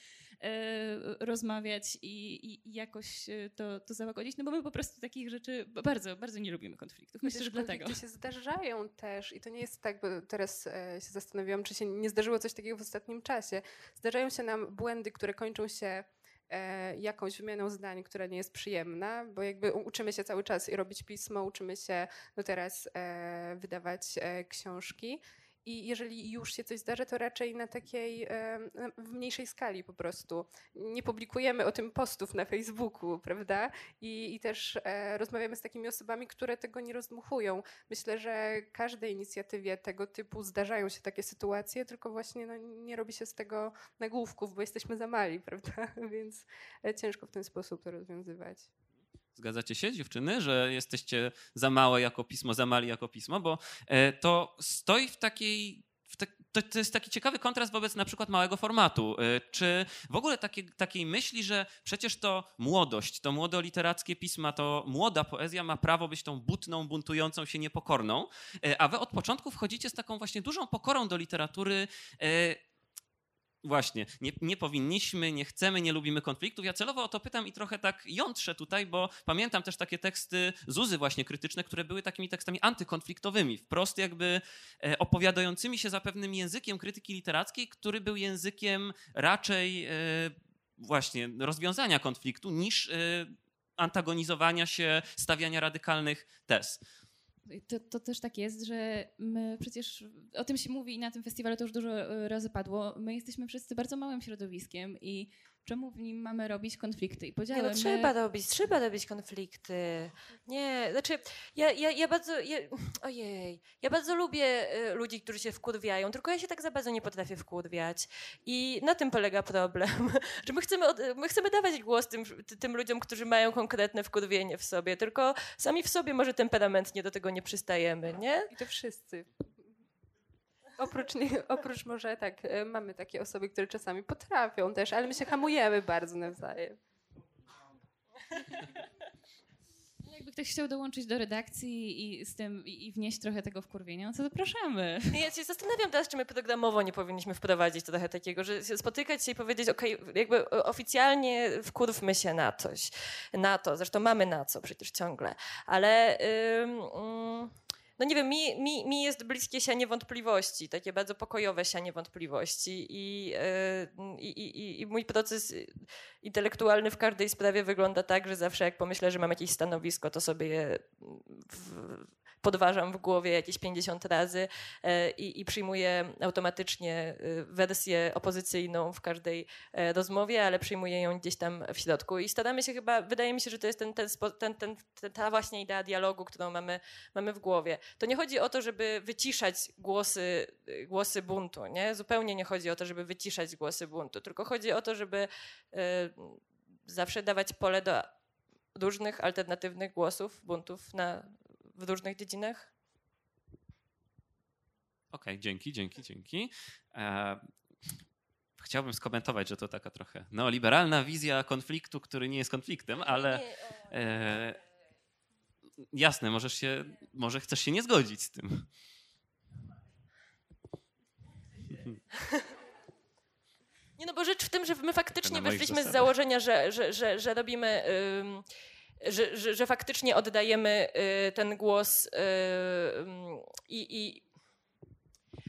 F: rozmawiać i, i, i jakoś to, to załagodzić, no bo my po prostu takich rzeczy bardzo, bardzo nie lubimy konfliktów. Myślę, że dlatego.
D: się zdarzają też i to nie jest tak, bo teraz e, się zastanowiłam, czy się nie zdarzyło coś takiego w ostatnim czasie. Zdarzają się nam błędy, które kończą się e, jakąś wymianą zdań, która nie jest przyjemna, bo jakby uczymy się cały czas i robić pismo, uczymy się no teraz e, wydawać książki i jeżeli już się coś zdarzy, to raczej na takiej, w mniejszej skali po prostu. Nie publikujemy o tym postów na Facebooku, prawda? I, i też e, rozmawiamy z takimi osobami, które tego nie rozdmuchują. Myślę, że każdej inicjatywie tego typu zdarzają się takie sytuacje, tylko właśnie no, nie robi się z tego nagłówków, bo jesteśmy za mali, prawda? Więc e, ciężko w ten sposób to rozwiązywać.
C: Zgadzacie się, dziewczyny, że jesteście za małe jako pismo, za mali jako pismo, bo e, to stoi w takiej, tak, to, to jest taki ciekawy kontrast wobec na przykład małego formatu. Y, czy w ogóle takie, takiej myśli, że przecież to młodość, to młodoliterackie pisma, to młoda poezja ma prawo być tą butną, buntującą się niepokorną, y, a wy od początku wchodzicie z taką właśnie dużą pokorą do literatury Właśnie, nie, nie, powinniśmy, nie chcemy, nie lubimy konfliktów. Ja celowo o to pytam i trochę tak jątrzę tutaj, bo pamiętam też takie teksty Zuzy właśnie krytyczne, które były takimi tekstami antykonfliktowymi, wprost jakby e, opowiadającymi się za pewnym językiem krytyki literackiej, który był językiem raczej e, właśnie rozwiązania konfliktu niż e, antagonizowania się, stawiania radykalnych tez.
F: To, to, też tak jest, że my przecież o tym się mówi i na tym festiwalu to już dużo e, razy padło. My jesteśmy wszyscy bardzo małym środowiskiem i czemu w nim mamy robić konflikty i podziały.
E: Nie, no, trzeba robić, trzeba robić konflikty. Nie, znaczy ja, ja, ja bardzo, ja, ojej, ja bardzo lubię y, ludzi, którzy się wkurwiają, tylko ja się tak za bardzo nie potrafię wkurwiać. I na tym polega problem, że my chcemy, my chcemy dawać głos tym, tym ludziom, którzy mają konkretne wkurwienie w sobie, tylko sami w sobie może temperamentnie do tego nie przystajemy, nie?
D: I to wszyscy. Oprócz, nie, oprócz może tak, e, mamy takie osoby, które czasami potrafią też, ale my się hamujemy bardzo nawzajem.
F: Jakby ktoś chciał dołączyć do redakcji i z tym i wnieść trochę tego wkurwienia, no to zapraszamy.
E: Ja się zastanawiam teraz, czy my programowo nie powinniśmy wprowadzić trochę takiego, że spotykać się i powiedzieć, ok, jakby oficjalnie wkurwmy się na coś, na to, zresztą mamy na co przecież ciągle, ale... Yy, yy no nie wiem, mi, mi, mi jest bliskie sianie wątpliwości, takie bardzo pokojowe sianie wątpliwości i, e, i, i, i mój proces intelektualny w każdej sprawie wygląda tak, że zawsze jak pomyślę, że mam jakieś stanowisko, to sobie je w, podważam w głowie jakieś 50 razy e, i, i przyjmuję automatycznie e, wersję opozycyjną w każdej e, rozmowie, ale przyjmuję ją gdzieś tam w środku. I staramy się chyba, wydaje mi się, że to jest ten, ten, ten, ten, ta właśnie idea dialogu, którą mamy, mamy w głowie. To nie chodzi o to, żeby wyciszać głosy, głosy buntu, nie? Zupełnie nie chodzi o to, żeby wyciszać głosy buntu, tylko chodzi o to, żeby zawsze dawać pole do różnych alternatywnych głosów, buntów na w różnych dziedzinach.
C: Okej, okay, dzięki, dzięki, dzięki. E, chciałbym skomentować, że to taka trochę neoliberalna wizja konfliktu, który nie jest konfliktem, ale e, jasne, możesz się, może chcesz się nie zgodzić z tym.
E: Nie no, bo rzecz w tym, że my faktycznie wyszliśmy z założenia, że, że, że, że robimy że, że, że faktycznie oddajemy y, ten głos y, i, i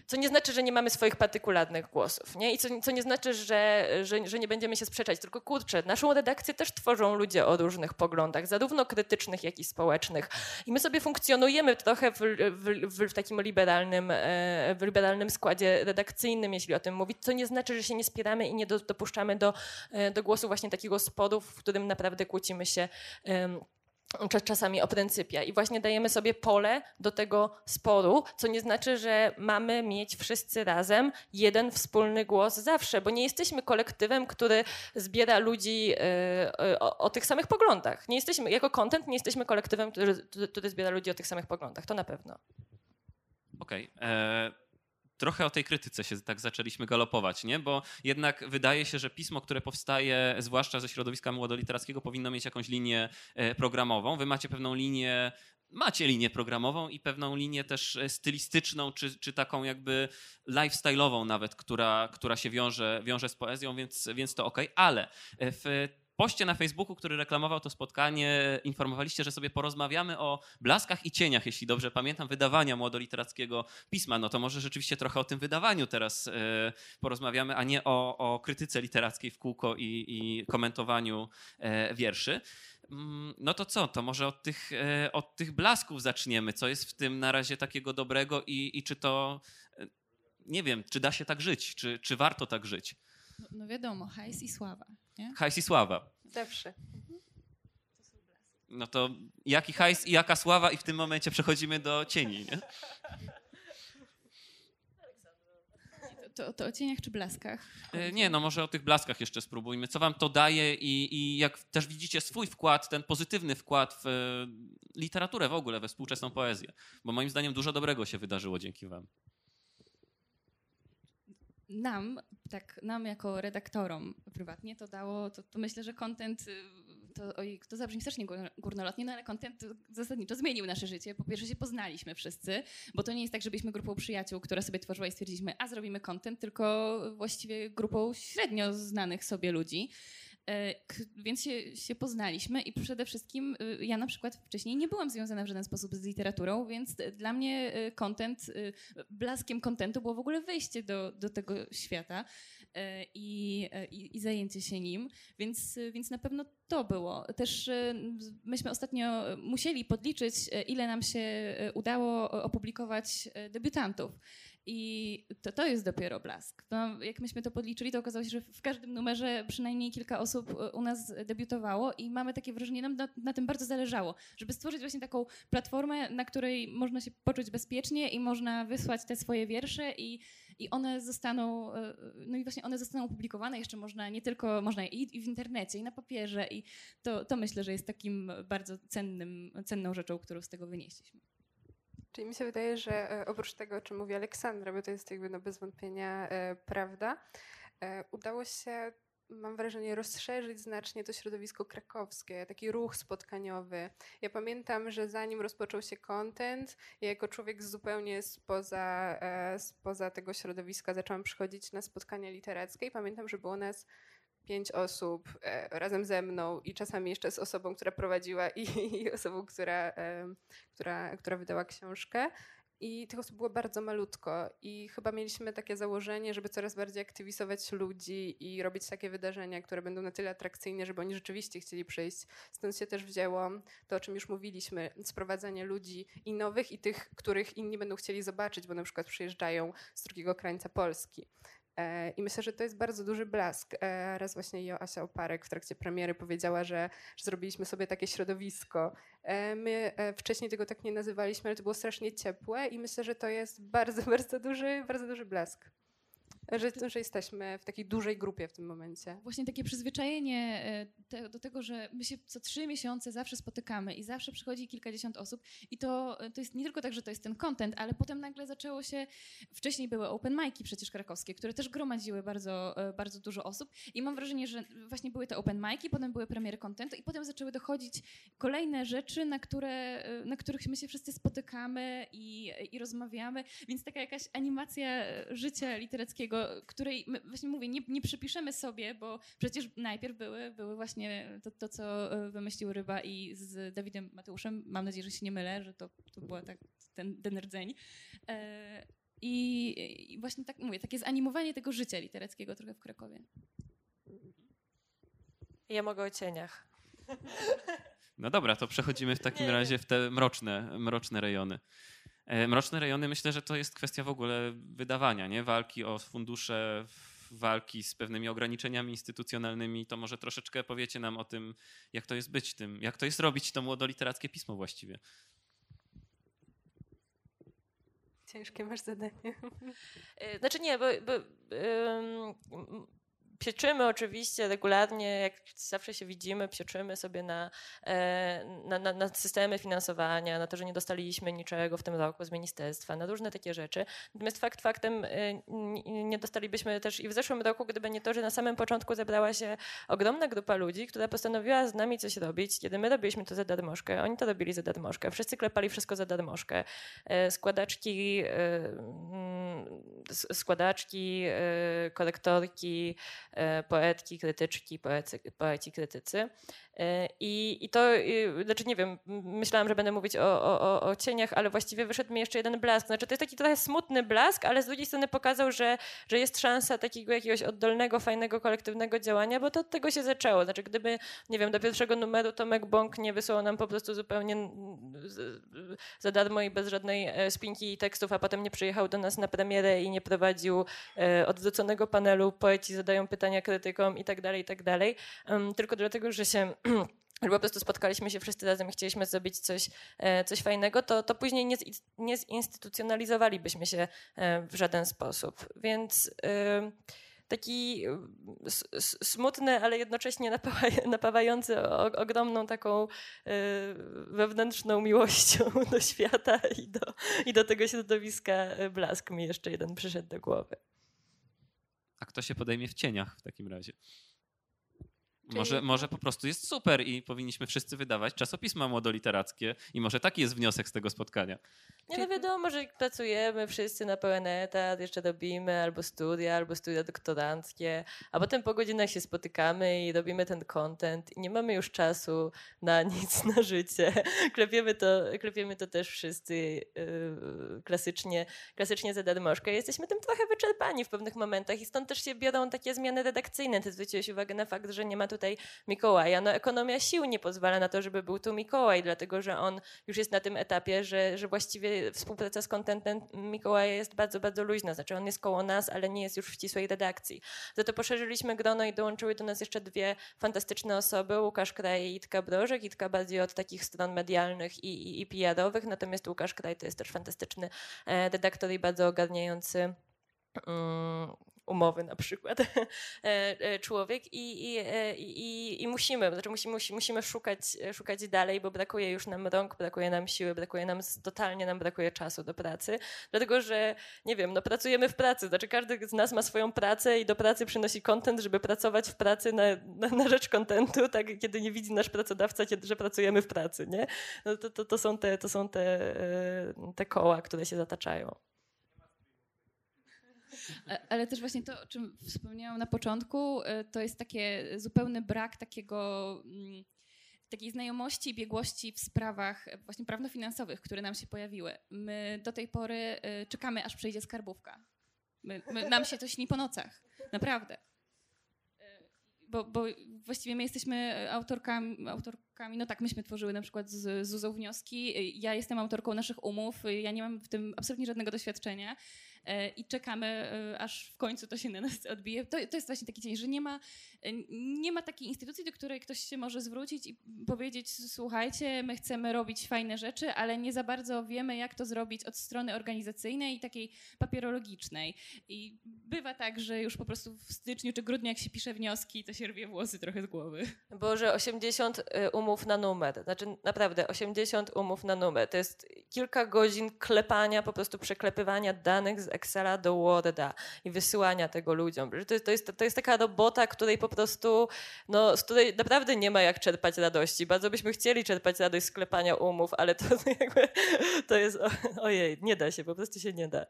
E: co nie znaczy, że nie mamy swoich partykularnych głosów, nie? I co, co nie znaczy, że, że, że, nie będziemy się sprzeczać, tylko kurczę, naszą redakcję też tworzą ludzie o różnych poglądach, zarówno krytycznych, jak i społecznych. I my sobie funkcjonujemy trochę w, w, w takim liberalnym, e, w liberalnym składzie redakcyjnym, jeśli o tym mówić, co nie znaczy, że się nie spieramy i nie do, dopuszczamy do, e, do głosu właśnie takiego spodu, w którym naprawdę kłócimy się czasami o pryncypia. I właśnie dajemy sobie pole do tego sporu, co nie znaczy, że mamy mieć wszyscy razem jeden wspólny głos zawsze, bo nie jesteśmy kolektywem, który zbiera ludzi e, e, o, o tych samych poglądach. Nie jesteśmy, jako content nie jesteśmy kolektywem, który, który zbiera ludzi o tych samych poglądach. To na pewno.
C: Okej. Okay. E, trochę o tej krytyce się tak zaczęliśmy galopować, nie? Bo jednak wydaje się, że pismo, które powstaje, zwłaszcza ze środowiska młodoliterackiego, powinno mieć jakąś linię e, programową. Wy macie pewną linię macie linię programową i pewną linię też e, stylistyczną, czy, czy taką jakby lifestyle'ową nawet, która, która się wiąże, wiąże z poezją, więc, więc to ok. Ale w poście na Facebooku, który reklamował to spotkanie, informowaliście, że sobie porozmawiamy o blaskach i cieniach, jeśli dobrze pamiętam, wydawania młodoliterackiego pisma. No to może rzeczywiście trochę o tym wydawaniu teraz e, porozmawiamy, a nie o, o krytyce literackiej w kółko i, i komentowaniu e, wierszy. Mm, no to co, to może od tych, e, od tych blasków zaczniemy. Co jest w tym na razie takiego dobrego i, i czy to, nie wiem, czy da się tak żyć, czy, czy warto tak żyć?
F: No, no wiadomo, hajs i sława. Nie?
C: Hajs i sława.
D: Zawsze.
C: No to jaki hajs i jaka sława i w tym momencie przechodzimy do cieni, nie?
F: To, to, o cieniach czy blaskach?
C: E, nie, no może o tych blaskach jeszcze spróbujmy. Co wam to daje i, i jak też widzicie swój wkład, ten pozytywny wkład w e, literaturę w ogóle, we współczesną poezję. Bo moim zdaniem dużo dobrego się wydarzyło dzięki wam.
F: Nam, tak nam jako redaktorom prywatnie to dało, to, to myślę, że content to, oj, to zabrzmi strasznie górnolotnie, no ale kontent zasadniczo zmienił nasze życie. Po pierwsze się poznaliśmy wszyscy, bo to nie jest tak, że byliśmy grupą przyjaciół, która sobie tworzyła i stwierdziliśmy, a zrobimy kontent, tylko właściwie grupą średnio znanych sobie ludzi. E, więc się, się, poznaliśmy i przede wszystkim y, ja na przykład wcześniej nie byłam związana w żaden sposób z literaturą, więc dla mnie content, y, blaskiem kontentu było w ogóle wejście do, do tego świata e, i, e, i, i zajęcie się nim, więc, więc na pewno to było. Też myśmy ostatnio musieli podliczyć, ile nam się udało opublikować debiutantów. I to, to jest dopiero blask. No, jak myśmy to podliczyli, to okazało się, że w każdym numerze przynajmniej kilka osób e, u nas debiutowało i mamy takie wrażenie, nam na, na, tym bardzo zależało, żeby stworzyć właśnie taką platformę, na której można się poczuć bezpiecznie i można wysłać te swoje wiersze i, i one zostaną, e, no i właśnie one zostaną opublikowane, jeszcze można nie tylko, można i, i w internecie, i na papierze i to, to myślę, że jest takim bardzo cennym, cenną rzeczą, którą z tego wynieśliśmy.
D: Czyli mi się wydaje, że e, oprócz tego, o czym mówi Aleksandra, bo to jest jakby no bez wątpienia e, prawda, e, udało się mam wrażenie, rozszerzyć znacznie to środowisko krakowskie, taki ruch spotkaniowy. Ja pamiętam, że zanim rozpoczął się content, ja jako człowiek zupełnie spoza, spoza tego środowiska zaczęłam przychodzić na spotkania literackie i pamiętam, że było nas pięć osób e, razem ze mną i czasami jeszcze z osobą, która prowadziła i, i osobą, która, e, która, która wydała książkę. I tych osób było bardzo malutko i chyba mieliśmy takie założenie, żeby coraz bardziej aktywizować ludzi i robić takie wydarzenia, które będą na tyle atrakcyjne, żeby oni rzeczywiście chcieli przyjść. Stąd się też wzięło to, o czym już mówiliśmy, sprowadzanie ludzi i nowych, i tych, których inni będą chcieli zobaczyć, bo na przykład przyjeżdżają z drugiego krańca Polski. E, I myślę, że to jest bardzo duży blask. E, raz właśnie Joasia Oparek w trakcie premiery powiedziała, że, że zrobiliśmy sobie takie środowisko. E, my wcześniej tego tak nie nazywaliśmy, ale to było strasznie ciepłe i myślę, że to jest bardzo, bardzo duży, bardzo duży blask że, że jesteśmy w takiej dużej grupie w tym momencie.
F: Właśnie takie przyzwyczajenie e, te, do tego, że my się co trzy miesiące zawsze spotykamy i zawsze przychodzi kilkadziesiąt osób i to, to jest nie tylko tak, że to jest ten content, ale potem nagle zaczęło się, wcześniej były open mic'i przecież krakowskie, które też gromadziły bardzo, e, bardzo dużo osób i mam wrażenie, że właśnie były te open mic'i, potem były premiery contentu i potem zaczęły dochodzić kolejne rzeczy, na, które, e, na których my się wszyscy spotykamy i, i rozmawiamy, więc taka jakaś animacja życia literackiego której właśnie mówię, nie, nie przypiszemy sobie, bo przecież najpierw były, były właśnie to, to, co e, wymyślił Ryba i z Dawidem Mateuszem. Mam nadzieję, że się nie mylę, że to, to był tak, ten, ten rdzeń. E, I, I właśnie tak mówię, takie zanimowanie tego życia literackiego trochę w Krakowie.
E: Ja mogę o cieniach.
C: No dobra, to przechodzimy w takim nie, razie w te mroczne, mroczne rejony. E, mroczne rejony myślę, że to jest kwestia w ogóle wydawania, nie? Walki o fundusze, walki z pewnymi ograniczeniami instytucjonalnymi. To może troszeczkę powiecie nam o tym, jak to jest być tym, jak to jest robić to młodoliterackie pismo właściwie.
D: Ciężkie masz zadanie.
E: E, znaczy nie, bo, bo pieczymy oczywiście regularnie, jak zawsze się widzimy, pieczymy sobie na, e, na, na, na, systemy finansowania, na to, że nie dostaliśmy niczego w tym roku z ministerstwa, na różne takie rzeczy. Natomiast fakt faktem e, nie dostalibyśmy też i w zeszłym roku, gdyby nie to, że na samym początku zebrała się ogromna grupa ludzi, która postanowiła z nami coś robić, kiedy my robiliśmy to za darmożkę, oni to robili za darmożkę, wszyscy klepali wszystko za darmożkę. E, składaczki, składaczki, korektorki, poetki, krytyczki, poecy, poeci, krytycy. E, I, i to, znaczy nie wiem, myślałam, że będę mówić o, o, o cieniach, ale właściwie wyszedł mi jeszcze jeden blask. Znaczy to jest taki trochę smutny blask, ale z drugiej strony pokazał, że, że jest szansa takiego jakiegoś oddolnego, fajnego, kolektywnego działania, bo to od tego się zaczęło. Znaczy gdyby, nie wiem, do pierwszego numeru Tomek Bąk nie wysłał nam po prostu zupełnie za darmo i bez żadnej e, spinki i tekstów, a potem nie przyjechał do nas na premierę i nie prowadził odwróconego panelu, poeci zadają pytania pytania krytykom i tak dalej, i tak dalej. Tylko dlatego, że się że po prostu spotkaliśmy się wszyscy razem i chcieliśmy zrobić coś, e, coś fajnego, to, to później nie, nie zinstytucjonalizowalibyśmy się e, w żaden sposób. Więc taki smutny, ale jednocześnie napawający ogromną taką wewnętrzną miłością do świata i do, i do tego środowiska blask mi jeszcze jeden przyszedł do głowy.
C: A kto się podejmie w cieniach w takim razie?
D: Czyli-
C: Może, może po prostu jest super i powinniśmy wszyscy wydawać czasopisma młodoliterackie i może taki jest wniosek z tego spotkania.
E: Nie no wiadomo, że pracujemy wszyscy na pełen etat, jeszcze robimy albo studia, albo studia doktoranckie, a potem po godzinach się spotykamy i robimy ten content i nie mamy już czasu na nic, na życie. Klepiemy to, klepiemy to też wszyscy yy, klasycznie, klasycznie za darmożkę. Jesteśmy tym trochę wyczerpani w pewnych momentach i stąd też się biorą takie zmiany redakcyjne. Ty zwróciłeś uwagę na fakt, że nie ma tutaj Mikołaja. No ekonomia sił nie pozwala na to, żeby był tu Mikołaj, dlatego że on już jest na tym etapie, że, że właściwie współpraca z kontentem Mikołaja jest bardzo, bardzo luźna. Znaczy on jest koło nas, ale nie jest już w ścisłej redakcji. Za to poszerzyliśmy grono i dołączyły do nas jeszcze dwie fantastyczne osoby, Łukasz Kraj i Itka Brożek. Itka bardziej od takich stron medialnych i, i, i PR-owych, natomiast Łukasz Kraj to jest też fantastyczny e, redaktor i bardzo ogarniający mm, umowy na przykład e, e, człowiek i, i, e, i, i musimy, znaczy musimy, musi- musimy szukać, szukać dalej, bo brakuje już nam rąk, brakuje nam siły, brakuje nam, totalnie nam brakuje czasu do pracy, dlatego że, nie wiem, no pracujemy w pracy, znaczy każdy z nas ma swoją pracę i do pracy przynosi content, żeby pracować w pracy na, na, na rzecz kontentu, tak, kiedy nie widzi nasz pracodawca, kiedy, że pracujemy w pracy, nie? No to, to, to są, te, to są te, te koła, które się zataczają.
F: A- Ale też właśnie to, o czym wspomniałam na początku, e, to jest takie zupełny brak takiego, mm, takiej znajomości i biegłości w sprawach e, właśnie prawno-finansowych, które nam się pojawiły. My do tej pory e, czekamy, aż przyjdzie skarbówka. My, my, nam się to śni po nocach. Naprawdę. E, Bo, bo właściwie my jesteśmy autorkami, autorkami, no tak, myśmy tworzyły na przykład z Zuzą wnioski. E, Ja jestem autorką naszych umów, e, ja nie mam w tym absolutnie żadnego doświadczenia e, i czekamy, e, aż w końcu to się na nas odbije. To, to jest właśnie taki dzień, że nie ma, e, nie ma takiej instytucji, do której ktoś się może zwrócić i powiedzieć, słuchajcie, my chcemy robić fajne rzeczy, ale nie za bardzo wiemy, jak to zrobić od strony organizacyjnej i takiej papierologicznej. I bywa tak, że już po prostu w styczniu czy grudniu, jak się pisze wnioski, to się rwie włosy trochę z głowy.
E: Boże, 80 y, umów na numer. Znaczy naprawdę 80 umów na numer. To jest kilka godzin klepania, po prostu przeklepywania danych z Excela do Worda i wysyłania tego ludziom. To jest, to jest, to jest taka robota, której po prostu, no, z której naprawdę nie ma jak czerpać radości. Bardzo byśmy chcieli czerpać radość z klepania umów, ale to to jest, ojej, nie da się, po prostu się nie da.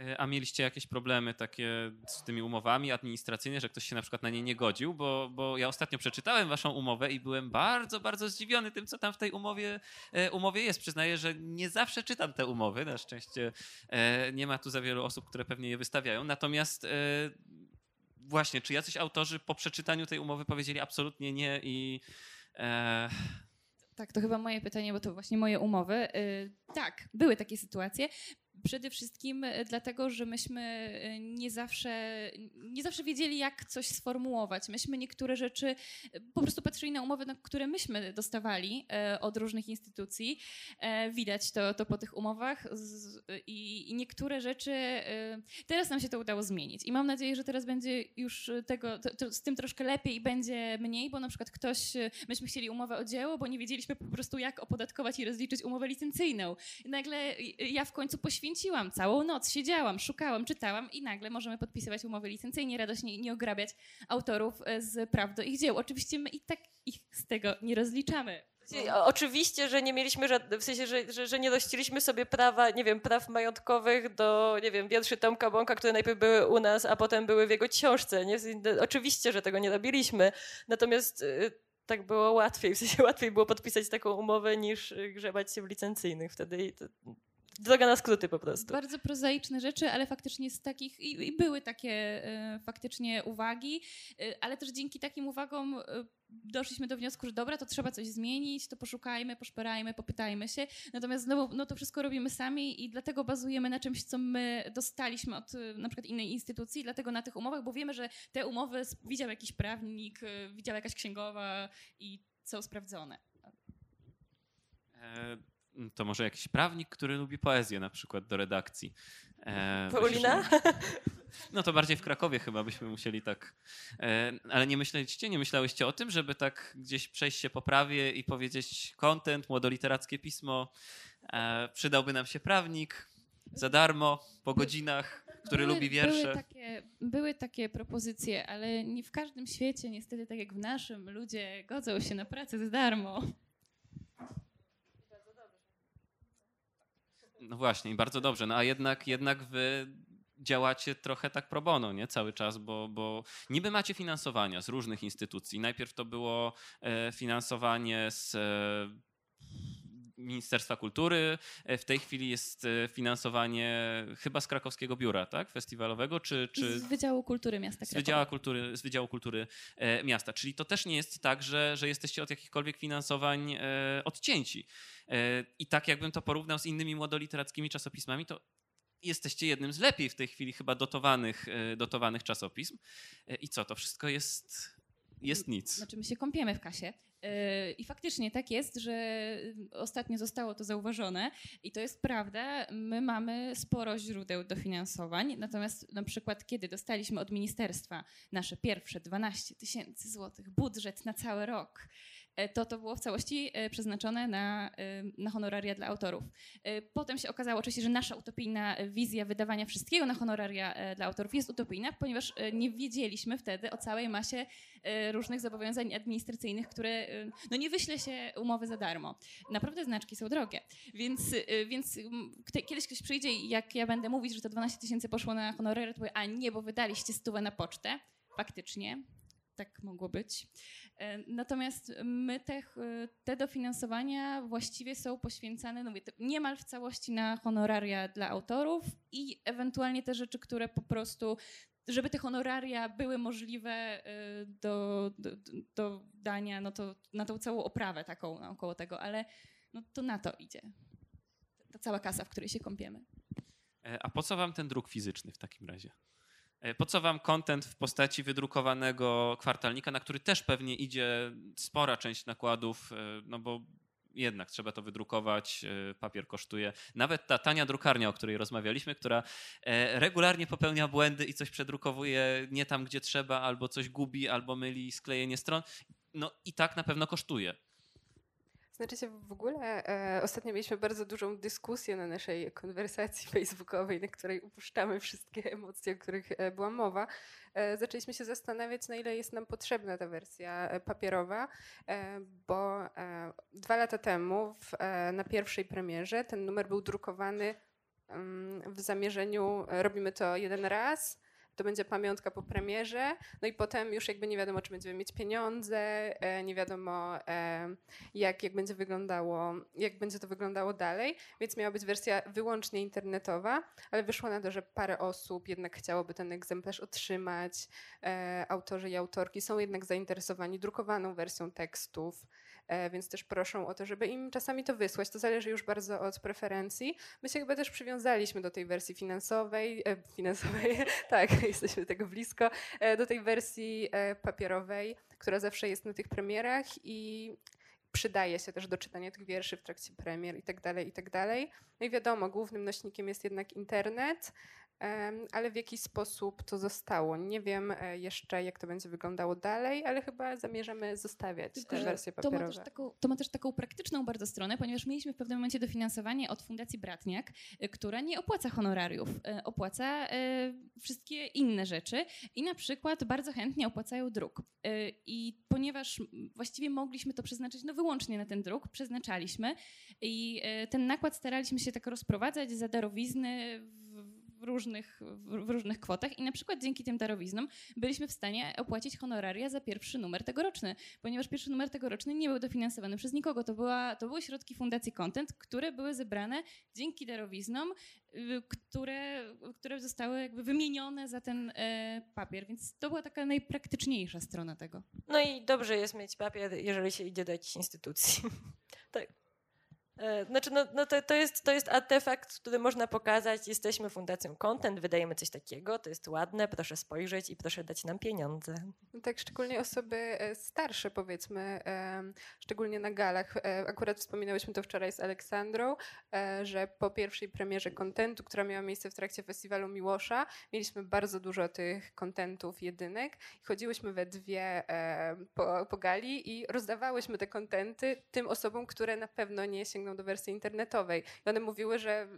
C: E, A mieliście jakieś problemy takie z tymi umowami administracyjnymi, że ktoś się na przykład na nie nie godził? Bo, bo ja ostatnio przeczytałem waszą umowę i byłem bardzo, bardzo zdziwiony tym, co tam w tej umowie, e, umowie jest. Przyznaję, że nie zawsze czytam te umowy. Na szczęście e, nie ma tu za wielu osób, które pewnie je wystawiają. Natomiast właśnie, czy jacyś autorzy po przeczytaniu tej umowy powiedzieli absolutnie nie i...
F: Tak, to chyba moje pytanie, bo to właśnie moje umowy. Y, Tak, były takie sytuacje. Przede wszystkim y, dlatego, że myśmy y, nie zawsze, nie zawsze wiedzieli, jak coś sformułować. Myśmy niektóre rzeczy y, po prostu patrzyli na umowy, na które myśmy dostawali od różnych instytucji. E, Widać to, to po tych umowach i, niektóre rzeczy teraz nam się to udało zmienić. I mam nadzieję, że teraz będzie już tego, to, to z tym troszkę lepiej i będzie mniej, bo na przykład ktoś, myśmy chcieli umowę o dzieło, bo nie wiedzieliśmy po prostu, jak opodatkować i rozliczyć umowę licencyjną. I nagle ja w końcu poświęciłam całą noc, siedziałam, szukałam, czytałam i nagle możemy podpisywać umowy licencyjnie, radośnie i nie ograbiać autorów y, z praw do ich dzieł. Oczywiście my i tak ich z tego nie rozliczamy.
E: Oczywiście, że nie mieliśmy w sensie, że, że, że nie dościliśmy sobie prawa, nie wiem, praw majątkowych do, nie wiem, wierszy Tomka Bąka, które najpierw były u nas, a potem były w jego książce. Nie? Oczywiście, że tego nie robiliśmy, natomiast y, tak było łatwiej, w sensie łatwiej było podpisać taką umowę niż y, grzebać się w licencyjnych wtedy. Droga na skróty po prostu.
F: Bardzo prozaiczne rzeczy, ale faktycznie z takich, i, i były takie e, faktycznie uwagi, e, ale też dzięki takim uwagom e, doszliśmy do wniosku, że dobra, to trzeba coś zmienić, to poszukajmy, poszperajmy, popytajmy się. Natomiast znowu, no to wszystko robimy sami i dlatego bazujemy na czymś, co my dostaliśmy od na przykład innej instytucji, dlatego na tych umowach, bo wiemy, że te umowy widział jakiś prawnik, widziała jakaś księgowa i są sprawdzone.
C: e, to może jakiś prawnik, który lubi poezję na przykład do redakcji. E,
E: Paulina?
C: No to bardziej w Krakowie chyba byśmy musieli tak. E, ale nie myśleliście, nie myślałyście o tym, żeby tak gdzieś przejść się po prawie i powiedzieć content, młodoliterackie pismo, e, przydałby nam się prawnik za darmo, po godzinach. który
F: były,
C: lubi wiersze.
F: Były takie, były takie propozycje, ale nie w każdym świecie, niestety, tak jak w naszym, ludzie godzą się na pracę za darmo.
C: No właśnie, bardzo dobrze. No a jednak, jednak wy działacie trochę tak pro bono, nie? Cały czas, bo, bo niby macie finansowania z różnych instytucji. Najpierw to było e, finansowanie z e, Ministerstwa Kultury. E, w tej chwili jest e, finansowanie chyba z krakowskiego biura, tak? Festiwalowego, czy... czy...
F: Z Wydziału Kultury Miasta
C: Z. Wydziału Kultury, z Wydziału Kultury e, Miasta. Czyli to też nie jest tak, że, że jesteście od jakichkolwiek finansowań e, odcięci. E, I tak jakbym to porównał z innymi młodoliterackimi czasopismami, to jesteście jednym z lepiej w tej chwili chyba dotowanych, e, dotowanych czasopism. I co, to wszystko jest, jest nic.
F: Znaczy my się kąpiemy w kasie. Yy, I faktycznie tak jest, że ostatnio zostało to zauważone i to jest prawda. My mamy sporo źródeł dofinansowań, natomiast na przykład kiedy dostaliśmy od ministerstwa nasze pierwsze 12 tysięcy złotych budżet na cały rok, e, to to było w całości e, przeznaczone na, e, na honoraria dla autorów. E, Potem się okazało oczywiście, że nasza utopijna wizja wydawania wszystkiego na honoraria e, dla autorów jest utopijna, ponieważ e, nie wiedzieliśmy wtedy o całej masie e, różnych zobowiązań administracyjnych, które, e, no nie wyśle się umowy za darmo. Naprawdę znaczki są drogie, więc, e, więc kiedyś ktoś przyjdzie i jak ja będę mówić, że to 12 tysięcy poszło na honoraria, to powie, a nie, bo wydaliście stówę na pocztę. Faktycznie, tak mogło być. E, Natomiast my te, te dofinansowania właściwie są poświęcane no mówię, niemal w całości na honoraria dla autorów i ewentualnie te rzeczy, które po prostu, żeby te honoraria były możliwe e, do, do, do dania, no to na tą całą oprawę taką naokoło tego, ale no to na to idzie. Ta cała kasa, w której się kąpiemy.
C: E, A po co wam ten druk fizyczny w takim razie? E, Po co wam content w postaci wydrukowanego kwartalnika, na który też pewnie idzie spora część nakładów, e, no bo jednak trzeba to wydrukować, e, papier kosztuje. Nawet ta tania drukarnia, o której rozmawialiśmy, która regularnie popełnia błędy i coś przedrukowuje nie tam, gdzie trzeba, albo coś gubi, albo myli sklejenie stron, no i tak na pewno kosztuje.
D: Znaczy się w ogóle e, ostatnio mieliśmy bardzo dużą dyskusję na naszej konwersacji facebookowej, na której upuszczamy wszystkie emocje, o których e, była mowa. E, zaczęliśmy się zastanawiać, na ile jest nam potrzebna ta wersja e, papierowa, e, bo e, dwa lata temu w, na pierwszej premierze ten numer był drukowany mm, w zamierzeniu, robimy to jeden raz, to będzie pamiątka po premierze, no i potem już jakby nie wiadomo, czy będziemy mieć pieniądze, e, nie wiadomo e, jak, jak będzie wyglądało, jak będzie to wyglądało dalej, więc miała być wersja wyłącznie internetowa, ale wyszło na to, że parę osób jednak chciałoby ten egzemplarz otrzymać. E, autorzy i autorki są jednak zainteresowani drukowaną wersją tekstów, więc też proszą o to, żeby im czasami to wysłać. To zależy już bardzo od preferencji. My się chyba też przywiązaliśmy do tej wersji finansowej, e, finansowej, tak, jesteśmy tego blisko, e, do tej wersji e, papierowej, która zawsze jest na tych premierach i przydaje się też do czytania tych wierszy w trakcie premier i tak dalej, i tak dalej. No i wiadomo, głównym nośnikiem jest jednak internet, ale w jakiś sposób to zostało. Nie wiem e, jeszcze, jak to będzie wyglądało dalej, ale chyba zamierzamy zostawiać
F: Tylko,
D: te
F: że
D: wersje
F: to ma, też taką, to ma też taką praktyczną bardzo stronę, ponieważ mieliśmy w pewnym momencie dofinansowanie od Fundacji Bratniak, y, która nie opłaca honorariów, y, opłaca wszystkie inne rzeczy i na przykład bardzo chętnie opłacają druk. I ponieważ właściwie mogliśmy to przeznaczyć no wyłącznie na ten druk, przeznaczaliśmy i ten nakład staraliśmy się tak rozprowadzać za darowizny w w różnych, w różnych kwotach i na przykład dzięki tym darowiznom byliśmy w stanie opłacić honoraria za pierwszy numer tegoroczny, ponieważ pierwszy numer tegoroczny nie był dofinansowany przez nikogo. To, była, to były środki Fundacji Content, które były zebrane dzięki darowiznom, y, które, które zostały jakby wymienione za ten e, papier, więc to była taka najpraktyczniejsza strona tego.
E: No i dobrze jest mieć papier, jeżeli się idzie do jakiejś instytucji. tak. E, Znaczy, no, no to, to, jest, to jest artefakt, który można pokazać. Jesteśmy fundacją Content, wydajemy coś takiego, to jest ładne, proszę spojrzeć i proszę dać nam pieniądze.
D: Tak, szczególnie osoby e, starsze, powiedzmy, em, szczególnie na galach. E, Akurat wspominałyśmy to wczoraj z Aleksandrą, e, że po pierwszej premierze kontentu, która miała miejsce w trakcie festiwalu Miłosza, mieliśmy bardzo dużo tych kontentów jedynek chodziłyśmy we dwie e, po, po gali i rozdawałyśmy te kontenty tym osobom, które na pewno nie sięgną do wersji internetowej. I one mówiły, że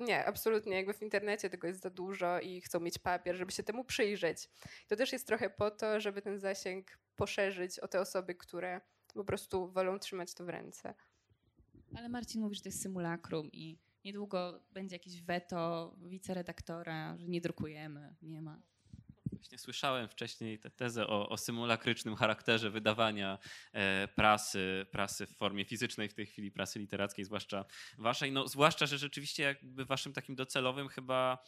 D: nie, absolutnie, jakby w internecie tego jest za dużo i chcą mieć papier, żeby się temu przyjrzeć. To też jest trochę po to, żeby ten zasięg poszerzyć o te osoby, które po prostu wolą trzymać to w ręce.
F: Ale Marcin mówi, że to jest symulakrum i niedługo będzie jakieś weto wiceredaktora, że nie drukujemy, nie ma.
C: Właśnie słyszałem wcześniej tę tezę o, o symulakrycznym charakterze wydawania e, prasy, prasy w formie fizycznej, w tej chwili prasy literackiej, zwłaszcza waszej. No, zwłaszcza, że rzeczywiście jakby waszym takim docelowym chyba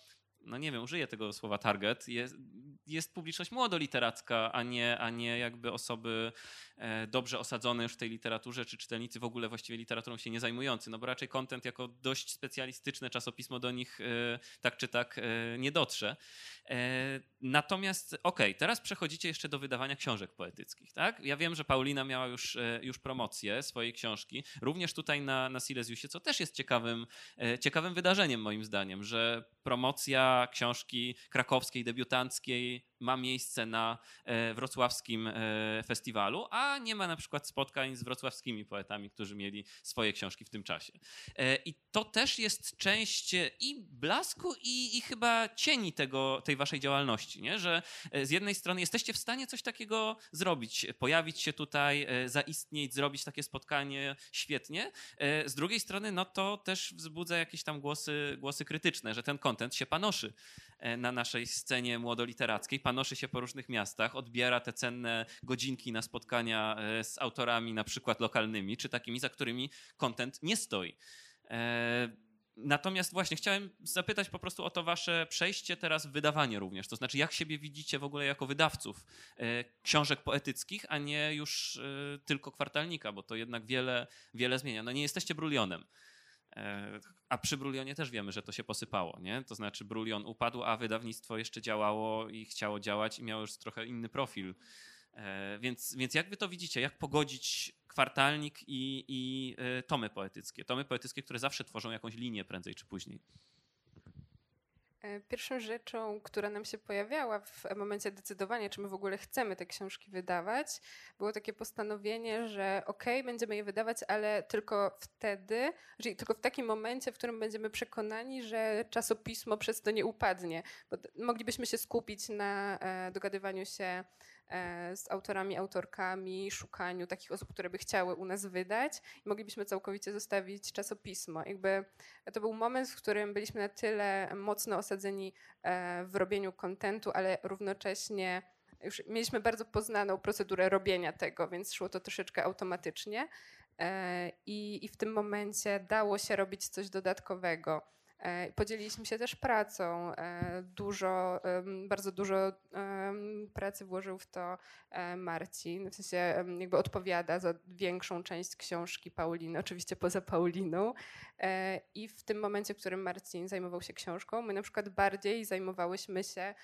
C: no nie wiem, użyję tego słowa target, jest, jest publiczność młodoliteracka, a nie, a nie jakby osoby e, dobrze osadzone już w tej literaturze, czy czytelnicy w ogóle właściwie literaturą się nie zajmujący, no bo raczej content jako dość specjalistyczne czasopismo do nich e, tak czy tak e, nie dotrze. Natomiast okej, okay, teraz przechodzicie jeszcze do wydawania książek poetyckich, tak? Ja wiem, że Paulina miała już, już promocję swojej książki, również tutaj na, na Silesiusie, co też jest ciekawym, ciekawym wydarzeniem moim zdaniem, że promocja książki krakowskiej, debiutanckiej ma miejsce na e, wrocławskim e, festiwalu, a nie ma na przykład spotkań z wrocławskimi poetami, którzy mieli swoje książki w tym czasie. E, I to też jest część i blasku, i, i chyba cieni tego, tej waszej działalności, nie? że z jednej strony jesteście w stanie coś takiego zrobić, pojawić się tutaj, zaistnieć, zrobić takie spotkanie świetnie. Z drugiej strony, no to też wzbudza jakieś tam głosy, głosy krytyczne, że ten kontent się panoszy na naszej scenie młodoliterackiej panoszy się po różnych miastach, odbiera te cenne godzinki na spotkania e, z autorami, na przykład lokalnymi, czy takimi, za którymi content nie stoi. E, natomiast właśnie chciałem zapytać po prostu o to wasze przejście teraz w wydawanie również. To znaczy, jak siebie widzicie w ogóle jako wydawców e, książek poetyckich, a nie już tylko kwartalnika, bo to jednak wiele, wiele zmienia. No nie jesteście brulionem. E, a przy Brulionie też wiemy, że to się posypało, nie? To znaczy Brulion upadł, a wydawnictwo jeszcze działało i chciało działać i miało już trochę inny profil. E, więc, więc jak wy to widzicie? Jak pogodzić kwartalnik i, i e, tomy poetyckie? Tomy poetyckie, które zawsze tworzą jakąś linię prędzej czy później.
D: E, pierwszą rzeczą, która nam się pojawiała w momencie decydowania, czy my w ogóle chcemy te książki wydawać, było takie postanowienie, że okej, okay, będziemy je wydawać, ale tylko wtedy, czyli tylko w takim momencie, w którym będziemy przekonani, że czasopismo przez to nie upadnie. Bo moglibyśmy się skupić na e, dogadywaniu się z autorami, autorkami, szukaniu takich osób, które by chciały u nas wydać i moglibyśmy całkowicie zostawić czasopismo. Jakby to był moment, w którym byliśmy na tyle mocno osadzeni e, w robieniu kontentu, ale równocześnie już mieliśmy bardzo poznaną procedurę robienia tego, więc szło to troszeczkę automatycznie. E, I, I w tym momencie dało się robić coś dodatkowego. E, podzieliliśmy się też pracą. E, dużo, bardzo dużo pracy włożył w to e, Marcin. W sensie jakby odpowiada za większą część książki Pauliny, oczywiście poza Pauliną. I w tym momencie, w którym Marcin zajmował się książką, my na przykład bardziej zajmowałyśmy się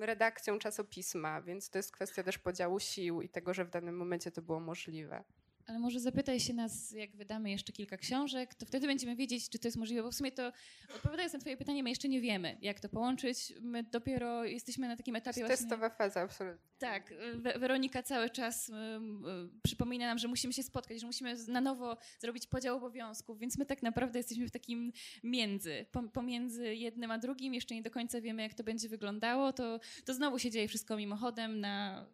D: redakcją czasopisma, więc to jest kwestia też podziału sił i tego, że w danym momencie to było możliwe.
F: Ale może zapytaj się nas, jak wydamy jeszcze kilka książek, to wtedy będziemy wiedzieć, czy to jest możliwe, bo w sumie to, odpowiadając na twoje pytanie, my jeszcze nie wiemy, jak to połączyć. My dopiero jesteśmy na takim etapie
D: właśnie... Testowa faza, absolutnie.
F: Tak. Weronika cały czas przypomina nam, że musimy się spotkać, że musimy na nowo zrobić podział obowiązków, więc my tak naprawdę jesteśmy w takim między, pomiędzy jednym a drugim, jeszcze nie do końca wiemy, jak to będzie wyglądało, to, to znowu się dzieje wszystko mimochodem, na,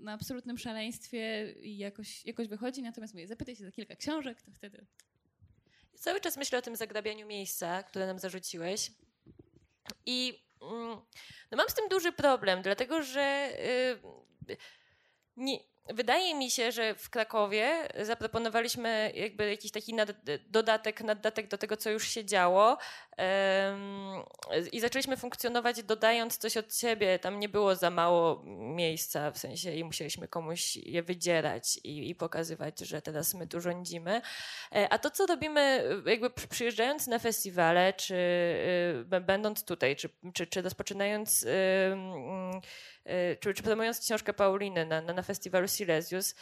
F: na absolutnym szaleństwie i jakoś, jakoś wychodzi, natomiast mówię, zapytaj się za kilka książek, to wtedy...
E: Cały czas myślę o tym zagrabianiu miejsca, które nam zarzuciłeś. I mm, no mam z tym duży problem, dlatego że yy, nie, wydaje mi się, że w Krakowie zaproponowaliśmy jakby jakiś taki nad, dodatek, naddatek do tego, co już się działo i zaczęliśmy funkcjonować dodając coś od siebie. Tam nie było za mało miejsca, w sensie i musieliśmy komuś je wydzierać i, i pokazywać, że teraz my tu rządzimy. E, a to, co robimy jakby przyjeżdżając na festiwale, czy y, będąc tutaj, czy, czy, czy rozpoczynając y, y, czy, czy promując książkę Pauliny na, na, na festiwalu Silesius,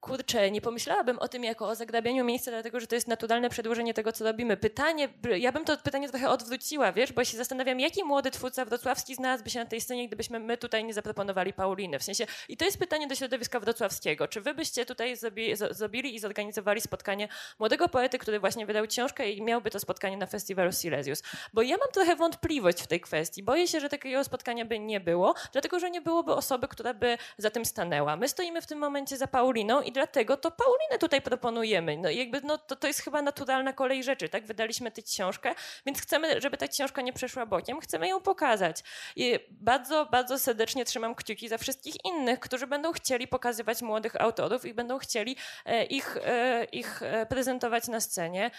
E: kurczę, nie pomyślałabym o tym jako o zagrabianiu miejsca, dlatego że to jest naturalne przedłużenie tego, co robimy. Pytanie, ja bym to pytanie trochę odwróciła, wiesz, bo się zastanawiam, jaki młody twórca wrocławski znalazłby się na tej scenie, gdybyśmy my tutaj nie zaproponowali Pauliny. W sensie, i to jest pytanie do środowiska wrocławskiego. Czy wy byście tutaj zrobili, zrobili i zorganizowali spotkanie młodego poety, który właśnie wydał książkę i miałby to spotkanie na festiwalu Silesius? Bo ja mam trochę wątpliwość w tej kwestii. Boję się, że takiego spotkania by nie było, dlatego że nie byłoby osoby, która by za tym stanęła. My stoimy w tym momencie za Pauliną i dlatego to Paulinę tutaj proponujemy. No jakby no, to, to jest chyba naturalna kolej rzeczy, tak? Wydaliśmy tę książkę, więc chcemy, żeby ta książka nie przeszła bokiem, chcemy ją pokazać. I bardzo, bardzo serdecznie trzymam kciuki za wszystkich innych, którzy będą chcieli pokazywać młodych autorów i będą chcieli e, ich, e, ich e, prezentować na scenie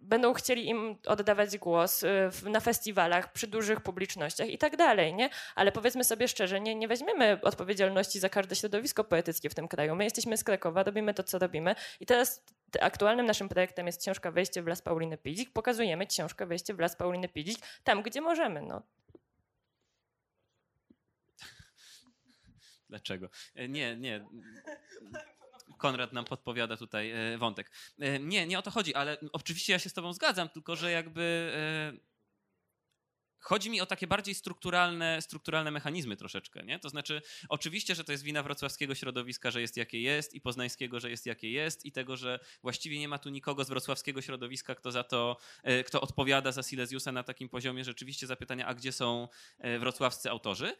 E: będą chcieli im oddawać głos y, na festiwalach, przy dużych publicznościach i tak dalej, nie? Ale powiedzmy sobie szczerze, nie, nie weźmiemy odpowiedzialności za każde środowisko poetyckie w tym kraju. My jesteśmy z Krakowa, robimy to, co robimy i teraz aktualnym naszym projektem jest książka Wejście w las Pauliny Pidzik. Pokazujemy książkę Wejście w las Pauliny Pidzik tam, gdzie możemy, no.
C: Dlaczego? E, nie, nie. Konrad nam podpowiada tutaj e, wątek. E, nie, nie o to chodzi, ale oczywiście ja się z tobą zgadzam, tylko że jakby e, Chodzi mi o takie bardziej strukturalne, strukturalne mechanizmy troszeczkę, nie? To znaczy, oczywiście, że to jest wina wrocławskiego środowiska, że jest jakie jest i poznańskiego, że jest jakie jest i tego, że właściwie nie ma tu nikogo z wrocławskiego środowiska, kto za to, kto odpowiada za Silesiusa na takim poziomie rzeczywiście zapytania, a gdzie są wrocławscy autorzy.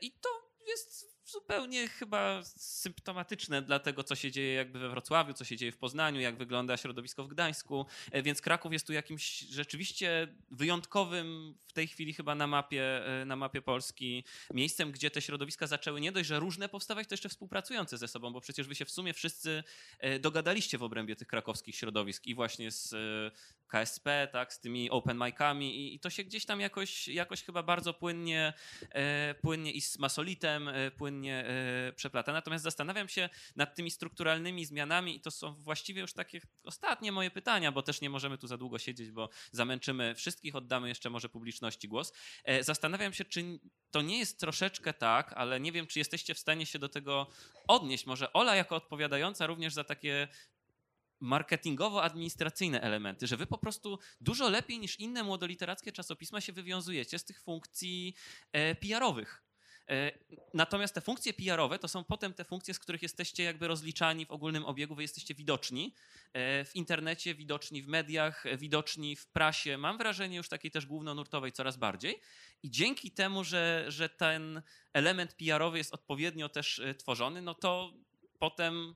C: I to jest zupełnie chyba symptomatyczne dla tego, co się dzieje jakby we Wrocławiu, co się dzieje w Poznaniu, jak wygląda środowisko w Gdańsku. E, więc Kraków jest tu jakimś rzeczywiście wyjątkowym w tej chwili chyba na mapie, e, na mapie Polski miejscem, gdzie te środowiska zaczęły nie dość, że różne powstawać, to jeszcze współpracujące ze sobą, bo przecież wy się w sumie wszyscy e, dogadaliście w obrębie tych krakowskich środowisk i właśnie z KSP, tak, z tymi open micami i, to się gdzieś tam jakoś, jakoś chyba bardzo płynnie, płynnie i z Masolitem, płynnie płynnie e, przeplata. Natomiast zastanawiam się nad tymi strukturalnymi zmianami i to są właściwie już takie ostatnie moje pytania, bo też nie możemy tu za długo siedzieć, bo zamęczymy wszystkich, oddamy jeszcze może publiczności głos. E, zastanawiam się, czy to nie jest troszeczkę tak, ale nie wiem, czy jesteście w stanie się do tego odnieść. Może Ola jako odpowiadająca również za takie marketingowo-administracyjne elementy, że wy po prostu dużo lepiej niż inne młodoliterackie czasopisma się wywiązujecie z tych funkcji e, PR-owych. E, natomiast te funkcje PR-owe to są potem te funkcje, z których jesteście jakby rozliczani w ogólnym obiegu, wy jesteście widoczni e, w internecie, widoczni w mediach, widoczni w prasie. Mam wrażenie już takiej też głównonurtowej coraz bardziej. I dzięki temu, że, że ten element PR-owy jest odpowiednio też tworzony, no to potem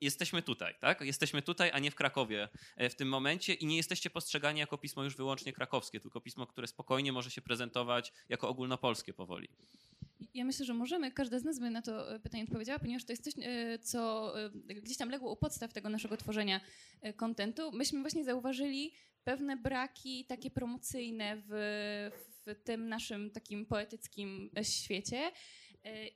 C: jesteśmy tutaj, tak? Jesteśmy tutaj, a nie w Krakowie w tym momencie i nie jesteście postrzegani jako pismo już wyłącznie krakowskie, tylko pismo, które spokojnie może się prezentować jako ogólnopolskie powoli.
F: Ja myślę, że możemy, każda z nas by na to e, pytanie odpowiedziała, ponieważ to jest coś, e, co e, gdzieś tam legło u podstaw tego naszego tworzenia kontentu. Myśmy właśnie zauważyli pewne braki takie promocyjne w, w tym naszym takim poetyckim świecie.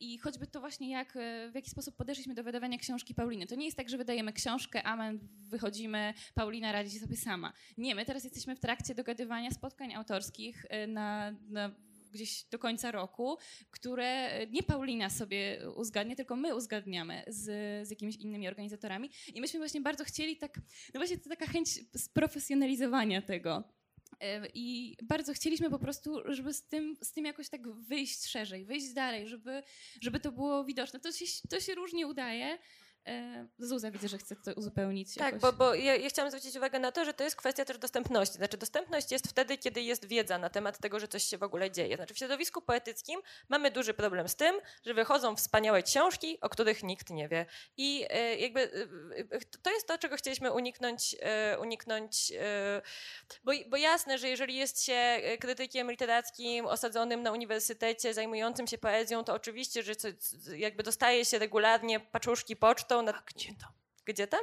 F: I choćby to właśnie jak, w jaki sposób podeszliśmy do wydawania książki Pauliny. To nie jest tak, że wydajemy książkę, amen, wychodzimy, Paulina radzi sobie sama. Nie, my teraz jesteśmy w trakcie dogadywania spotkań autorskich na, na gdzieś do końca roku, które nie Paulina sobie uzgadnia, tylko my uzgadniamy z, z jakimiś innymi organizatorami. I myśmy właśnie bardzo chcieli tak, no właśnie to taka chęć sprofesjonalizowania tego. I bardzo chcieliśmy po prostu, żeby z tym, z tym jakoś tak wyjść szerzej, wyjść dalej, żeby, żeby to było widoczne. To się, to się różnie udaje, Zuza widzę, że chce to uzupełnić.
E: Tak, jakoś. bo, bo ja, ja, chciałam zwrócić uwagę na to, że to jest kwestia też dostępności. Znaczy dostępność jest wtedy, kiedy jest wiedza na temat tego, że coś się w ogóle dzieje. Znaczy w środowisku poetyckim mamy duży problem z tym, że wychodzą wspaniałe książki, o których nikt nie wie. I e, jakby e, e to jest to, czego chcieliśmy uniknąć, e, uniknąć e, bo, bo jasne, że jeżeli jest się krytykiem literackim osadzonym na uniwersytecie, zajmującym się poezją, to oczywiście, że jakby dostaje się regularnie paczuszki poczty,
C: Na... A gdzie tam?
E: Gdzie tam?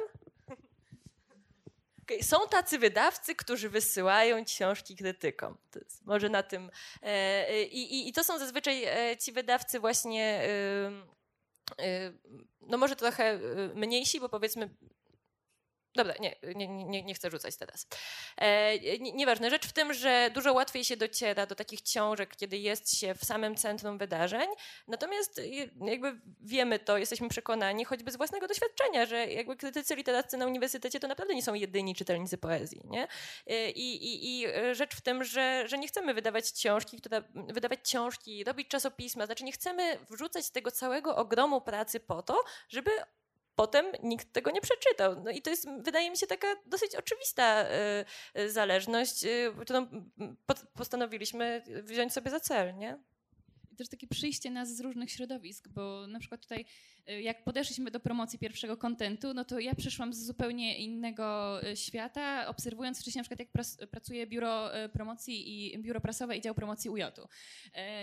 E: Są tacy wydawcy, którzy wysyłają książki krytykom. może na tym. E, i, I to są zazwyczaj e, ci wydawcy właśnie, e, no może trochę mniejsi, bo powiedzmy Dobra, nie, nie, nie, nie chcę rzucać teraz. E, nie, nieważne. Rzecz w tym, że dużo łatwiej się dociera do takich książek, kiedy jest się w samym centrum wydarzeń. Natomiast jakby wiemy to, jesteśmy przekonani, choćby z własnego doświadczenia, że jakby krytycy literaccy na uniwersytecie to naprawdę nie są jedyni czytelnicy poezji. Nie? E, I, i, I rzecz w tym, że, że nie chcemy wydawać książki, która, wydawać książki, robić czasopisma, znaczy nie chcemy wrzucać tego całego ogromu pracy po to, żeby potem nikt tego nie przeczytał. No i to jest, wydaje mi się, taka dosyć oczywista y, y, zależność, y, którą postanowiliśmy wziąć sobie za cel, nie?
F: Też takie przyjście nas z różnych środowisk, bo na przykład tutaj y, jak podeszliśmy do promocji pierwszego kontentu, no to ja przyszłam z zupełnie innego y, świata, obserwując wcześniej na przykład jak pracuje biuro y, promocji i biuro prasowe i dział promocji UJ-u.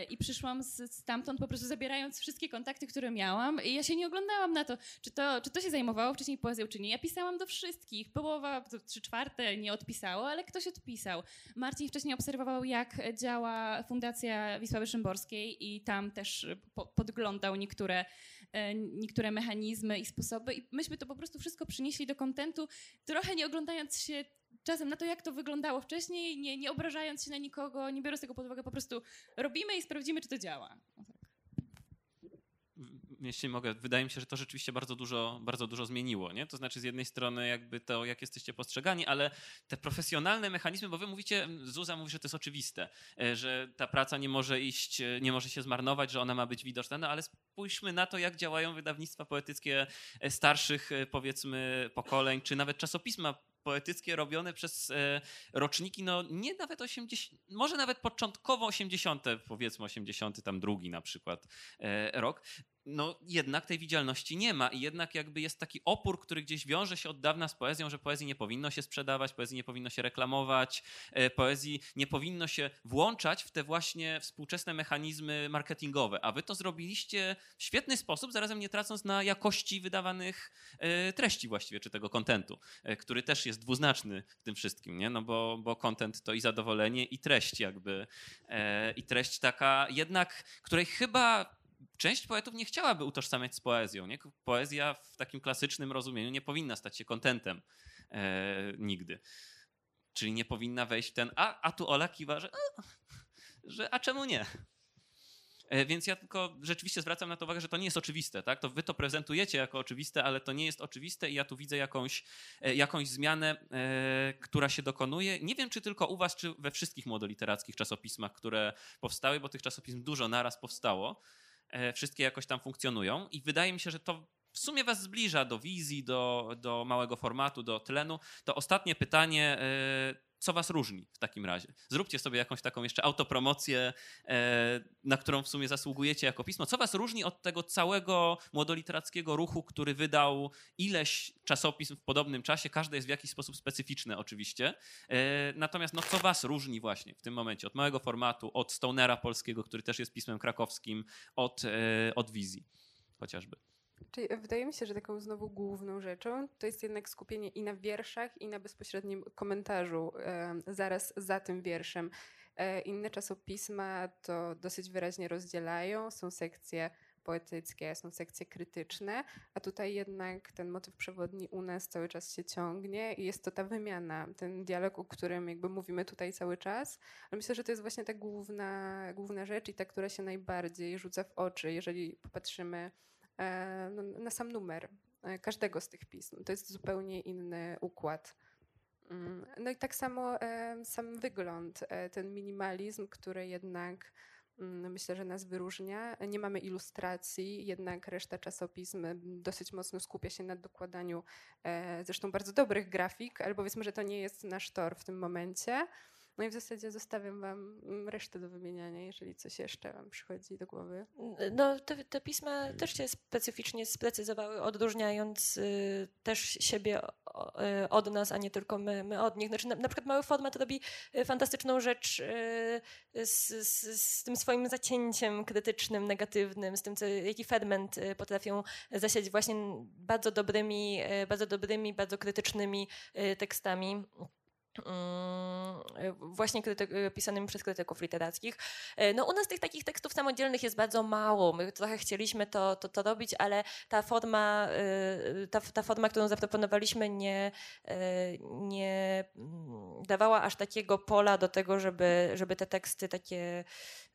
F: I przyszłam z, stamtąd po prostu zabierając wszystkie kontakty, które miałam i ja się nie oglądałam na to, czy to, czy to się zajmowało wcześniej poezją, czy nie. Ja pisałam do wszystkich, połowa, trzy czwarte nie odpisało, ale ktoś odpisał. Marcin wcześniej obserwował, jak działa Fundacja Wisławy Szymborskiej i tam też y, po, podglądał niektóre, e, niektóre mechanizmy i sposoby. I myśmy to po prostu wszystko przynieśli do kontentu, trochę nie oglądając się czasem na to, jak to wyglądało wcześniej, nie, nie obrażając się na nikogo, nie biorąc tego pod uwagę, po prostu robimy i sprawdzimy, czy to działa.
C: Jeśli mogę, wydaje mi się, że to rzeczywiście bardzo dużo, bardzo dużo zmieniło. Nie? To znaczy z jednej strony jakby to, jak jesteście postrzegani, ale te profesjonalne mechanizmy, bo wy mówicie, Zuza mówi, że to jest oczywiste, e, że ta praca nie może iść, e, nie może się zmarnować, że ona ma być widoczna, no ale spójrzmy na to, jak działają wydawnictwa poetyckie e, starszych, powiedzmy, pokoleń, czy nawet czasopisma poetyckie robione przez roczniki, no nie nawet 80, może nawet początkowo 80, powiedzmy 80, tam drugi na przykład rok, no jednak tej widzialności nie ma i jednak jakby jest taki opór, który gdzieś wiąże się od dawna z poezją, że poezji nie powinno się sprzedawać, poezji nie powinno się reklamować, e, poezji nie powinno się włączać w te właśnie współczesne mechanizmy marketingowe, a wy to zrobiliście w świetny sposób, zarazem nie tracąc na jakości wydawanych treści właściwie, czy tego kontentu, który też jest dwuznaczny w tym wszystkim, nie? No bo, bo to i zadowolenie, i treść jakby. E, I treść taka jednak, której chyba część poetów nie chciałaby utożsamiać z poezją. Nie? Poezja w takim klasycznym rozumieniu nie powinna stać się kontentem e, nigdy. Czyli nie powinna wejść w ten, a, a tu Ola kiwa, że, a, że a czemu nie? E, więc ja tylko rzeczywiście zwracam na to uwagę, że to nie jest oczywiste. Tak? To wy to prezentujecie jako oczywiste, ale to nie jest oczywiste i ja tu widzę jakąś, e, jakąś zmianę, e, która się dokonuje. Nie wiem, czy tylko u was, czy we wszystkich młodoliterackich czasopismach, które powstały, bo tych czasopism dużo naraz powstało. Wszystkie jakoś tam funkcjonują i wydaje mi się, że to w sumie was zbliża do wizji, do, do małego formatu, do tlenu. To ostatnie pytanie co was różni w takim razie? Zróbcie sobie jakąś taką jeszcze autopromocję, e, na którą w sumie zasługujecie jako pismo. Co was różni od tego całego młodoliterackiego ruchu, który wydał ileś czasopism w podobnym czasie? Każde jest w jakiś sposób specyficzne oczywiście. E, natomiast no, co was różni właśnie w tym momencie od małego formatu, od Stonera polskiego, który też jest pismem krakowskim, od, e, od wizji chociażby?
D: Czyli wydaje mi się, że taką znowu główną rzeczą to jest jednak skupienie i na wierszach, i na bezpośrednim komentarzu zaraz za tym wierszem. E, inne czasopisma to dosyć wyraźnie rozdzielają. Są sekcje poetyckie, są sekcje krytyczne, a tutaj jednak ten motyw przewodni u nas cały czas się ciągnie i jest to ta wymiana, ten dialog, o którym jakby mówimy tutaj cały czas. Ale myślę, że to jest właśnie ta główna, główna rzecz i ta, która się najbardziej rzuca w oczy, jeżeli popatrzymy na sam numer e, każdego z tych pism. To jest zupełnie inny układ. Mm, no i tak samo e, sam wygląd, ten minimalizm, który jednak mm, myślę, że nas wyróżnia. Nie mamy ilustracji, jednak reszta czasopism dosyć mocno skupia się na dokładaniu zresztą bardzo dobrych grafik, ale powiedzmy, że to nie jest nasz tor w tym momencie. No i w zasadzie zostawiam Wam mm, resztę do wymieniania, jeżeli coś jeszcze Wam przychodzi do głowy.
E: No, te, te pisma też się specyficznie sprecyzowały, odróżniając y, też siebie y, od nas, a nie tylko my, my od nich. Znaczy, na, na przykład mały format robi y, fantastyczną rzecz y, z, z, z, tym swoim zacięciem krytycznym, negatywnym, z tym, co, jaki ferment y, potrafią zasiać właśnie bardzo dobrymi, bardzo dobrymi, bardzo krytycznymi tekstami. Mm, właśnie kryty- pisanymi przez krytyków literackich. E, No u nas tych takich tekstów samodzielnych jest bardzo mało. My trochę chcieliśmy to, to, to robić, ale ta forma, e, ta, ta forma, którą zaproponowaliśmy nie, e, nie mm, dawała aż takiego pola do tego, żeby, żeby te teksty takie e,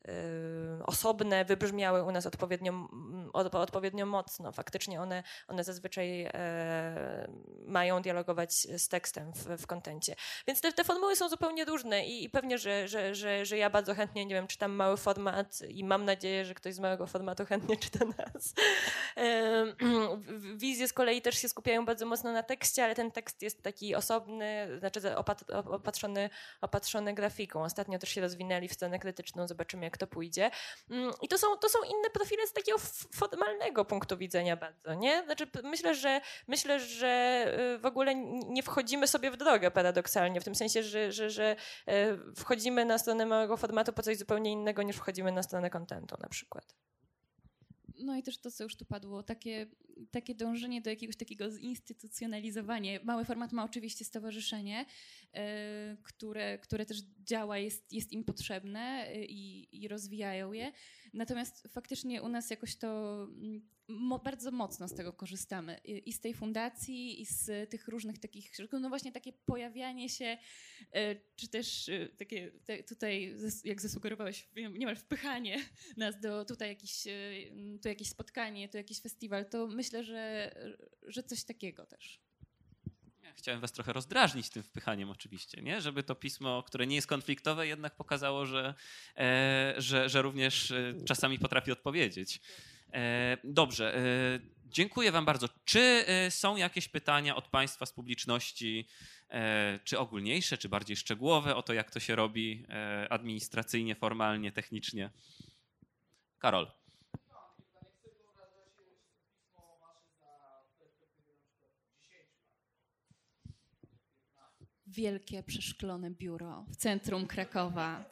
E: osobne wybrzmiały u nas odpowiednio, m, od- odpowiednio mocno. Faktycznie one, one zazwyczaj e, mają dialogować z tekstem w, w kontencie. Więc te, te formuły są zupełnie różne i, i pewnie, że, że, że, że ja bardzo chętnie, nie wiem, czytam mały format i mam nadzieję, że ktoś z małego formatu chętnie czyta nas. W- Wizje z kolei też się skupiają bardzo mocno na tekście, ale ten tekst jest taki osobny, znaczy opat- opatrzony, opatrzony grafiką. Ostatnio też się rozwinęli w stronę krytyczną, zobaczymy jak to pójdzie. Mm, I to są, to są inne profile z takiego formalnego punktu widzenia bardzo, nie? Znaczy myślę, że myślę, że y, w ogóle nie wchodzimy sobie w drogę paradoksalnie, w tym sensie, że, że, że e, wchodzimy na stronę małego formatu po coś zupełnie innego niż wchodzimy na stronę kontentu na przykład.
F: No i też to, co już tu padło, takie, takie dążenie do jakiegoś takiego zinstytucjonalizowania. Mały format ma oczywiście stowarzyszenie, e, które, które też działa, jest, jest im potrzebne e, i, i rozwijają je. Natomiast faktycznie u nas jakoś to mm, mo, bardzo mocno z tego korzystamy. I, I z tej fundacji, i z tych różnych takich, no właśnie takie pojawianie się, e, czy też e, takie te, tutaj, jak zasugerowałeś, niemal wpychanie nas do tutaj jakieś, e, tu jakieś spotkanie, tu jakiś festiwal, to myślę, że, że coś takiego też.
C: Chciałem was trochę rozdrażnić tym wpychaniem oczywiście, nie? żeby to pismo, które nie jest konfliktowe, jednak pokazało, że, e, że, że również czasami potrafi odpowiedzieć. E, dobrze, e, dziękuję wam bardzo. Czy e, są jakieś pytania od państwa z publiczności, czy ogólniejsze, czy bardziej szczegółowe o to, jak to się robi administracyjnie, formalnie, technicznie? Karol.
F: Wielkie, przeszklone biuro w centrum Krakowa.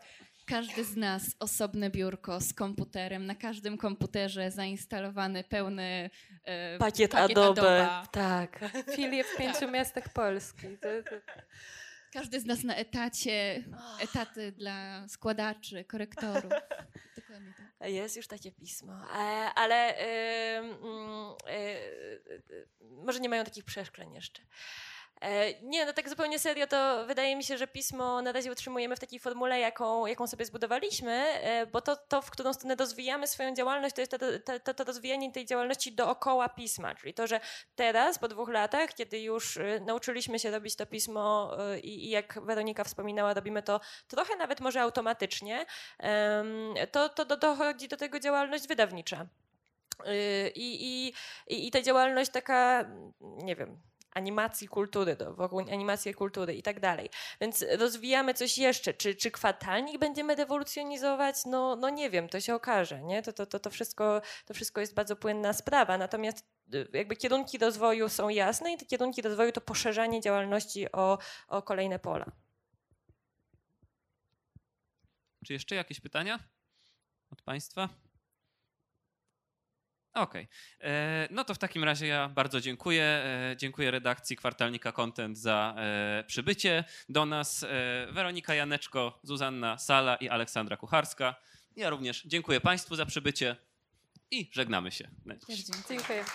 F: Każdy z nas osobne biurko z komputerem, na każdym komputerze zainstalowany pełny e,
E: Pakiet,
F: pakiet
E: Adobe. Tak.
D: Filie w pięciu miastach Polski. To, to,
F: Każdy z nas na etacie, etaty dla składaczy, korektorów. Dokładnie tak.
E: Jest już takie pismo, E, ale mm, e, e, może nie mają takich przeszkleń jeszcze. E, Nie, no tak zupełnie serio, to wydaje mi się, że pismo na razie utrzymujemy w takiej formule, jaką, jaką sobie zbudowaliśmy, e, bo to, to, w którą stronę rozwijamy swoją działalność, to jest to, rozwijanie tej działalności dookoła pisma, czyli to, że teraz, po dwóch latach, kiedy już e, nauczyliśmy się robić to pismo i, i jak Weronika wspominała, robimy to trochę nawet może automatycznie, to, to do, dochodzi do tego działalność wydawnicza. I, i, I ta działalność taka, nie wiem, animacji kultury, do, wokół animacji kultury i tak dalej. Więc rozwijamy coś jeszcze. Czy, czy kwartalnik będziemy rewolucjonizować? No, no nie wiem, to się okaże. Nie? To, to, to, to, wszystko, to wszystko jest bardzo płynna sprawa. Natomiast y, jakby kierunki rozwoju są jasne i te kierunki rozwoju to poszerzanie działalności o, o kolejne pola.
C: Czy jeszcze jakieś pytania od Państwa? Okej. E, No to w takim razie ja bardzo dziękuję. E, Dziękuję redakcji Kwartalnika Content za e, przybycie do nas. Weronika Janeczko, Zuzanna Sala i Aleksandra Kucharska. Ja również dziękuję Państwu za przybycie i żegnamy się.
D: Dziękuję.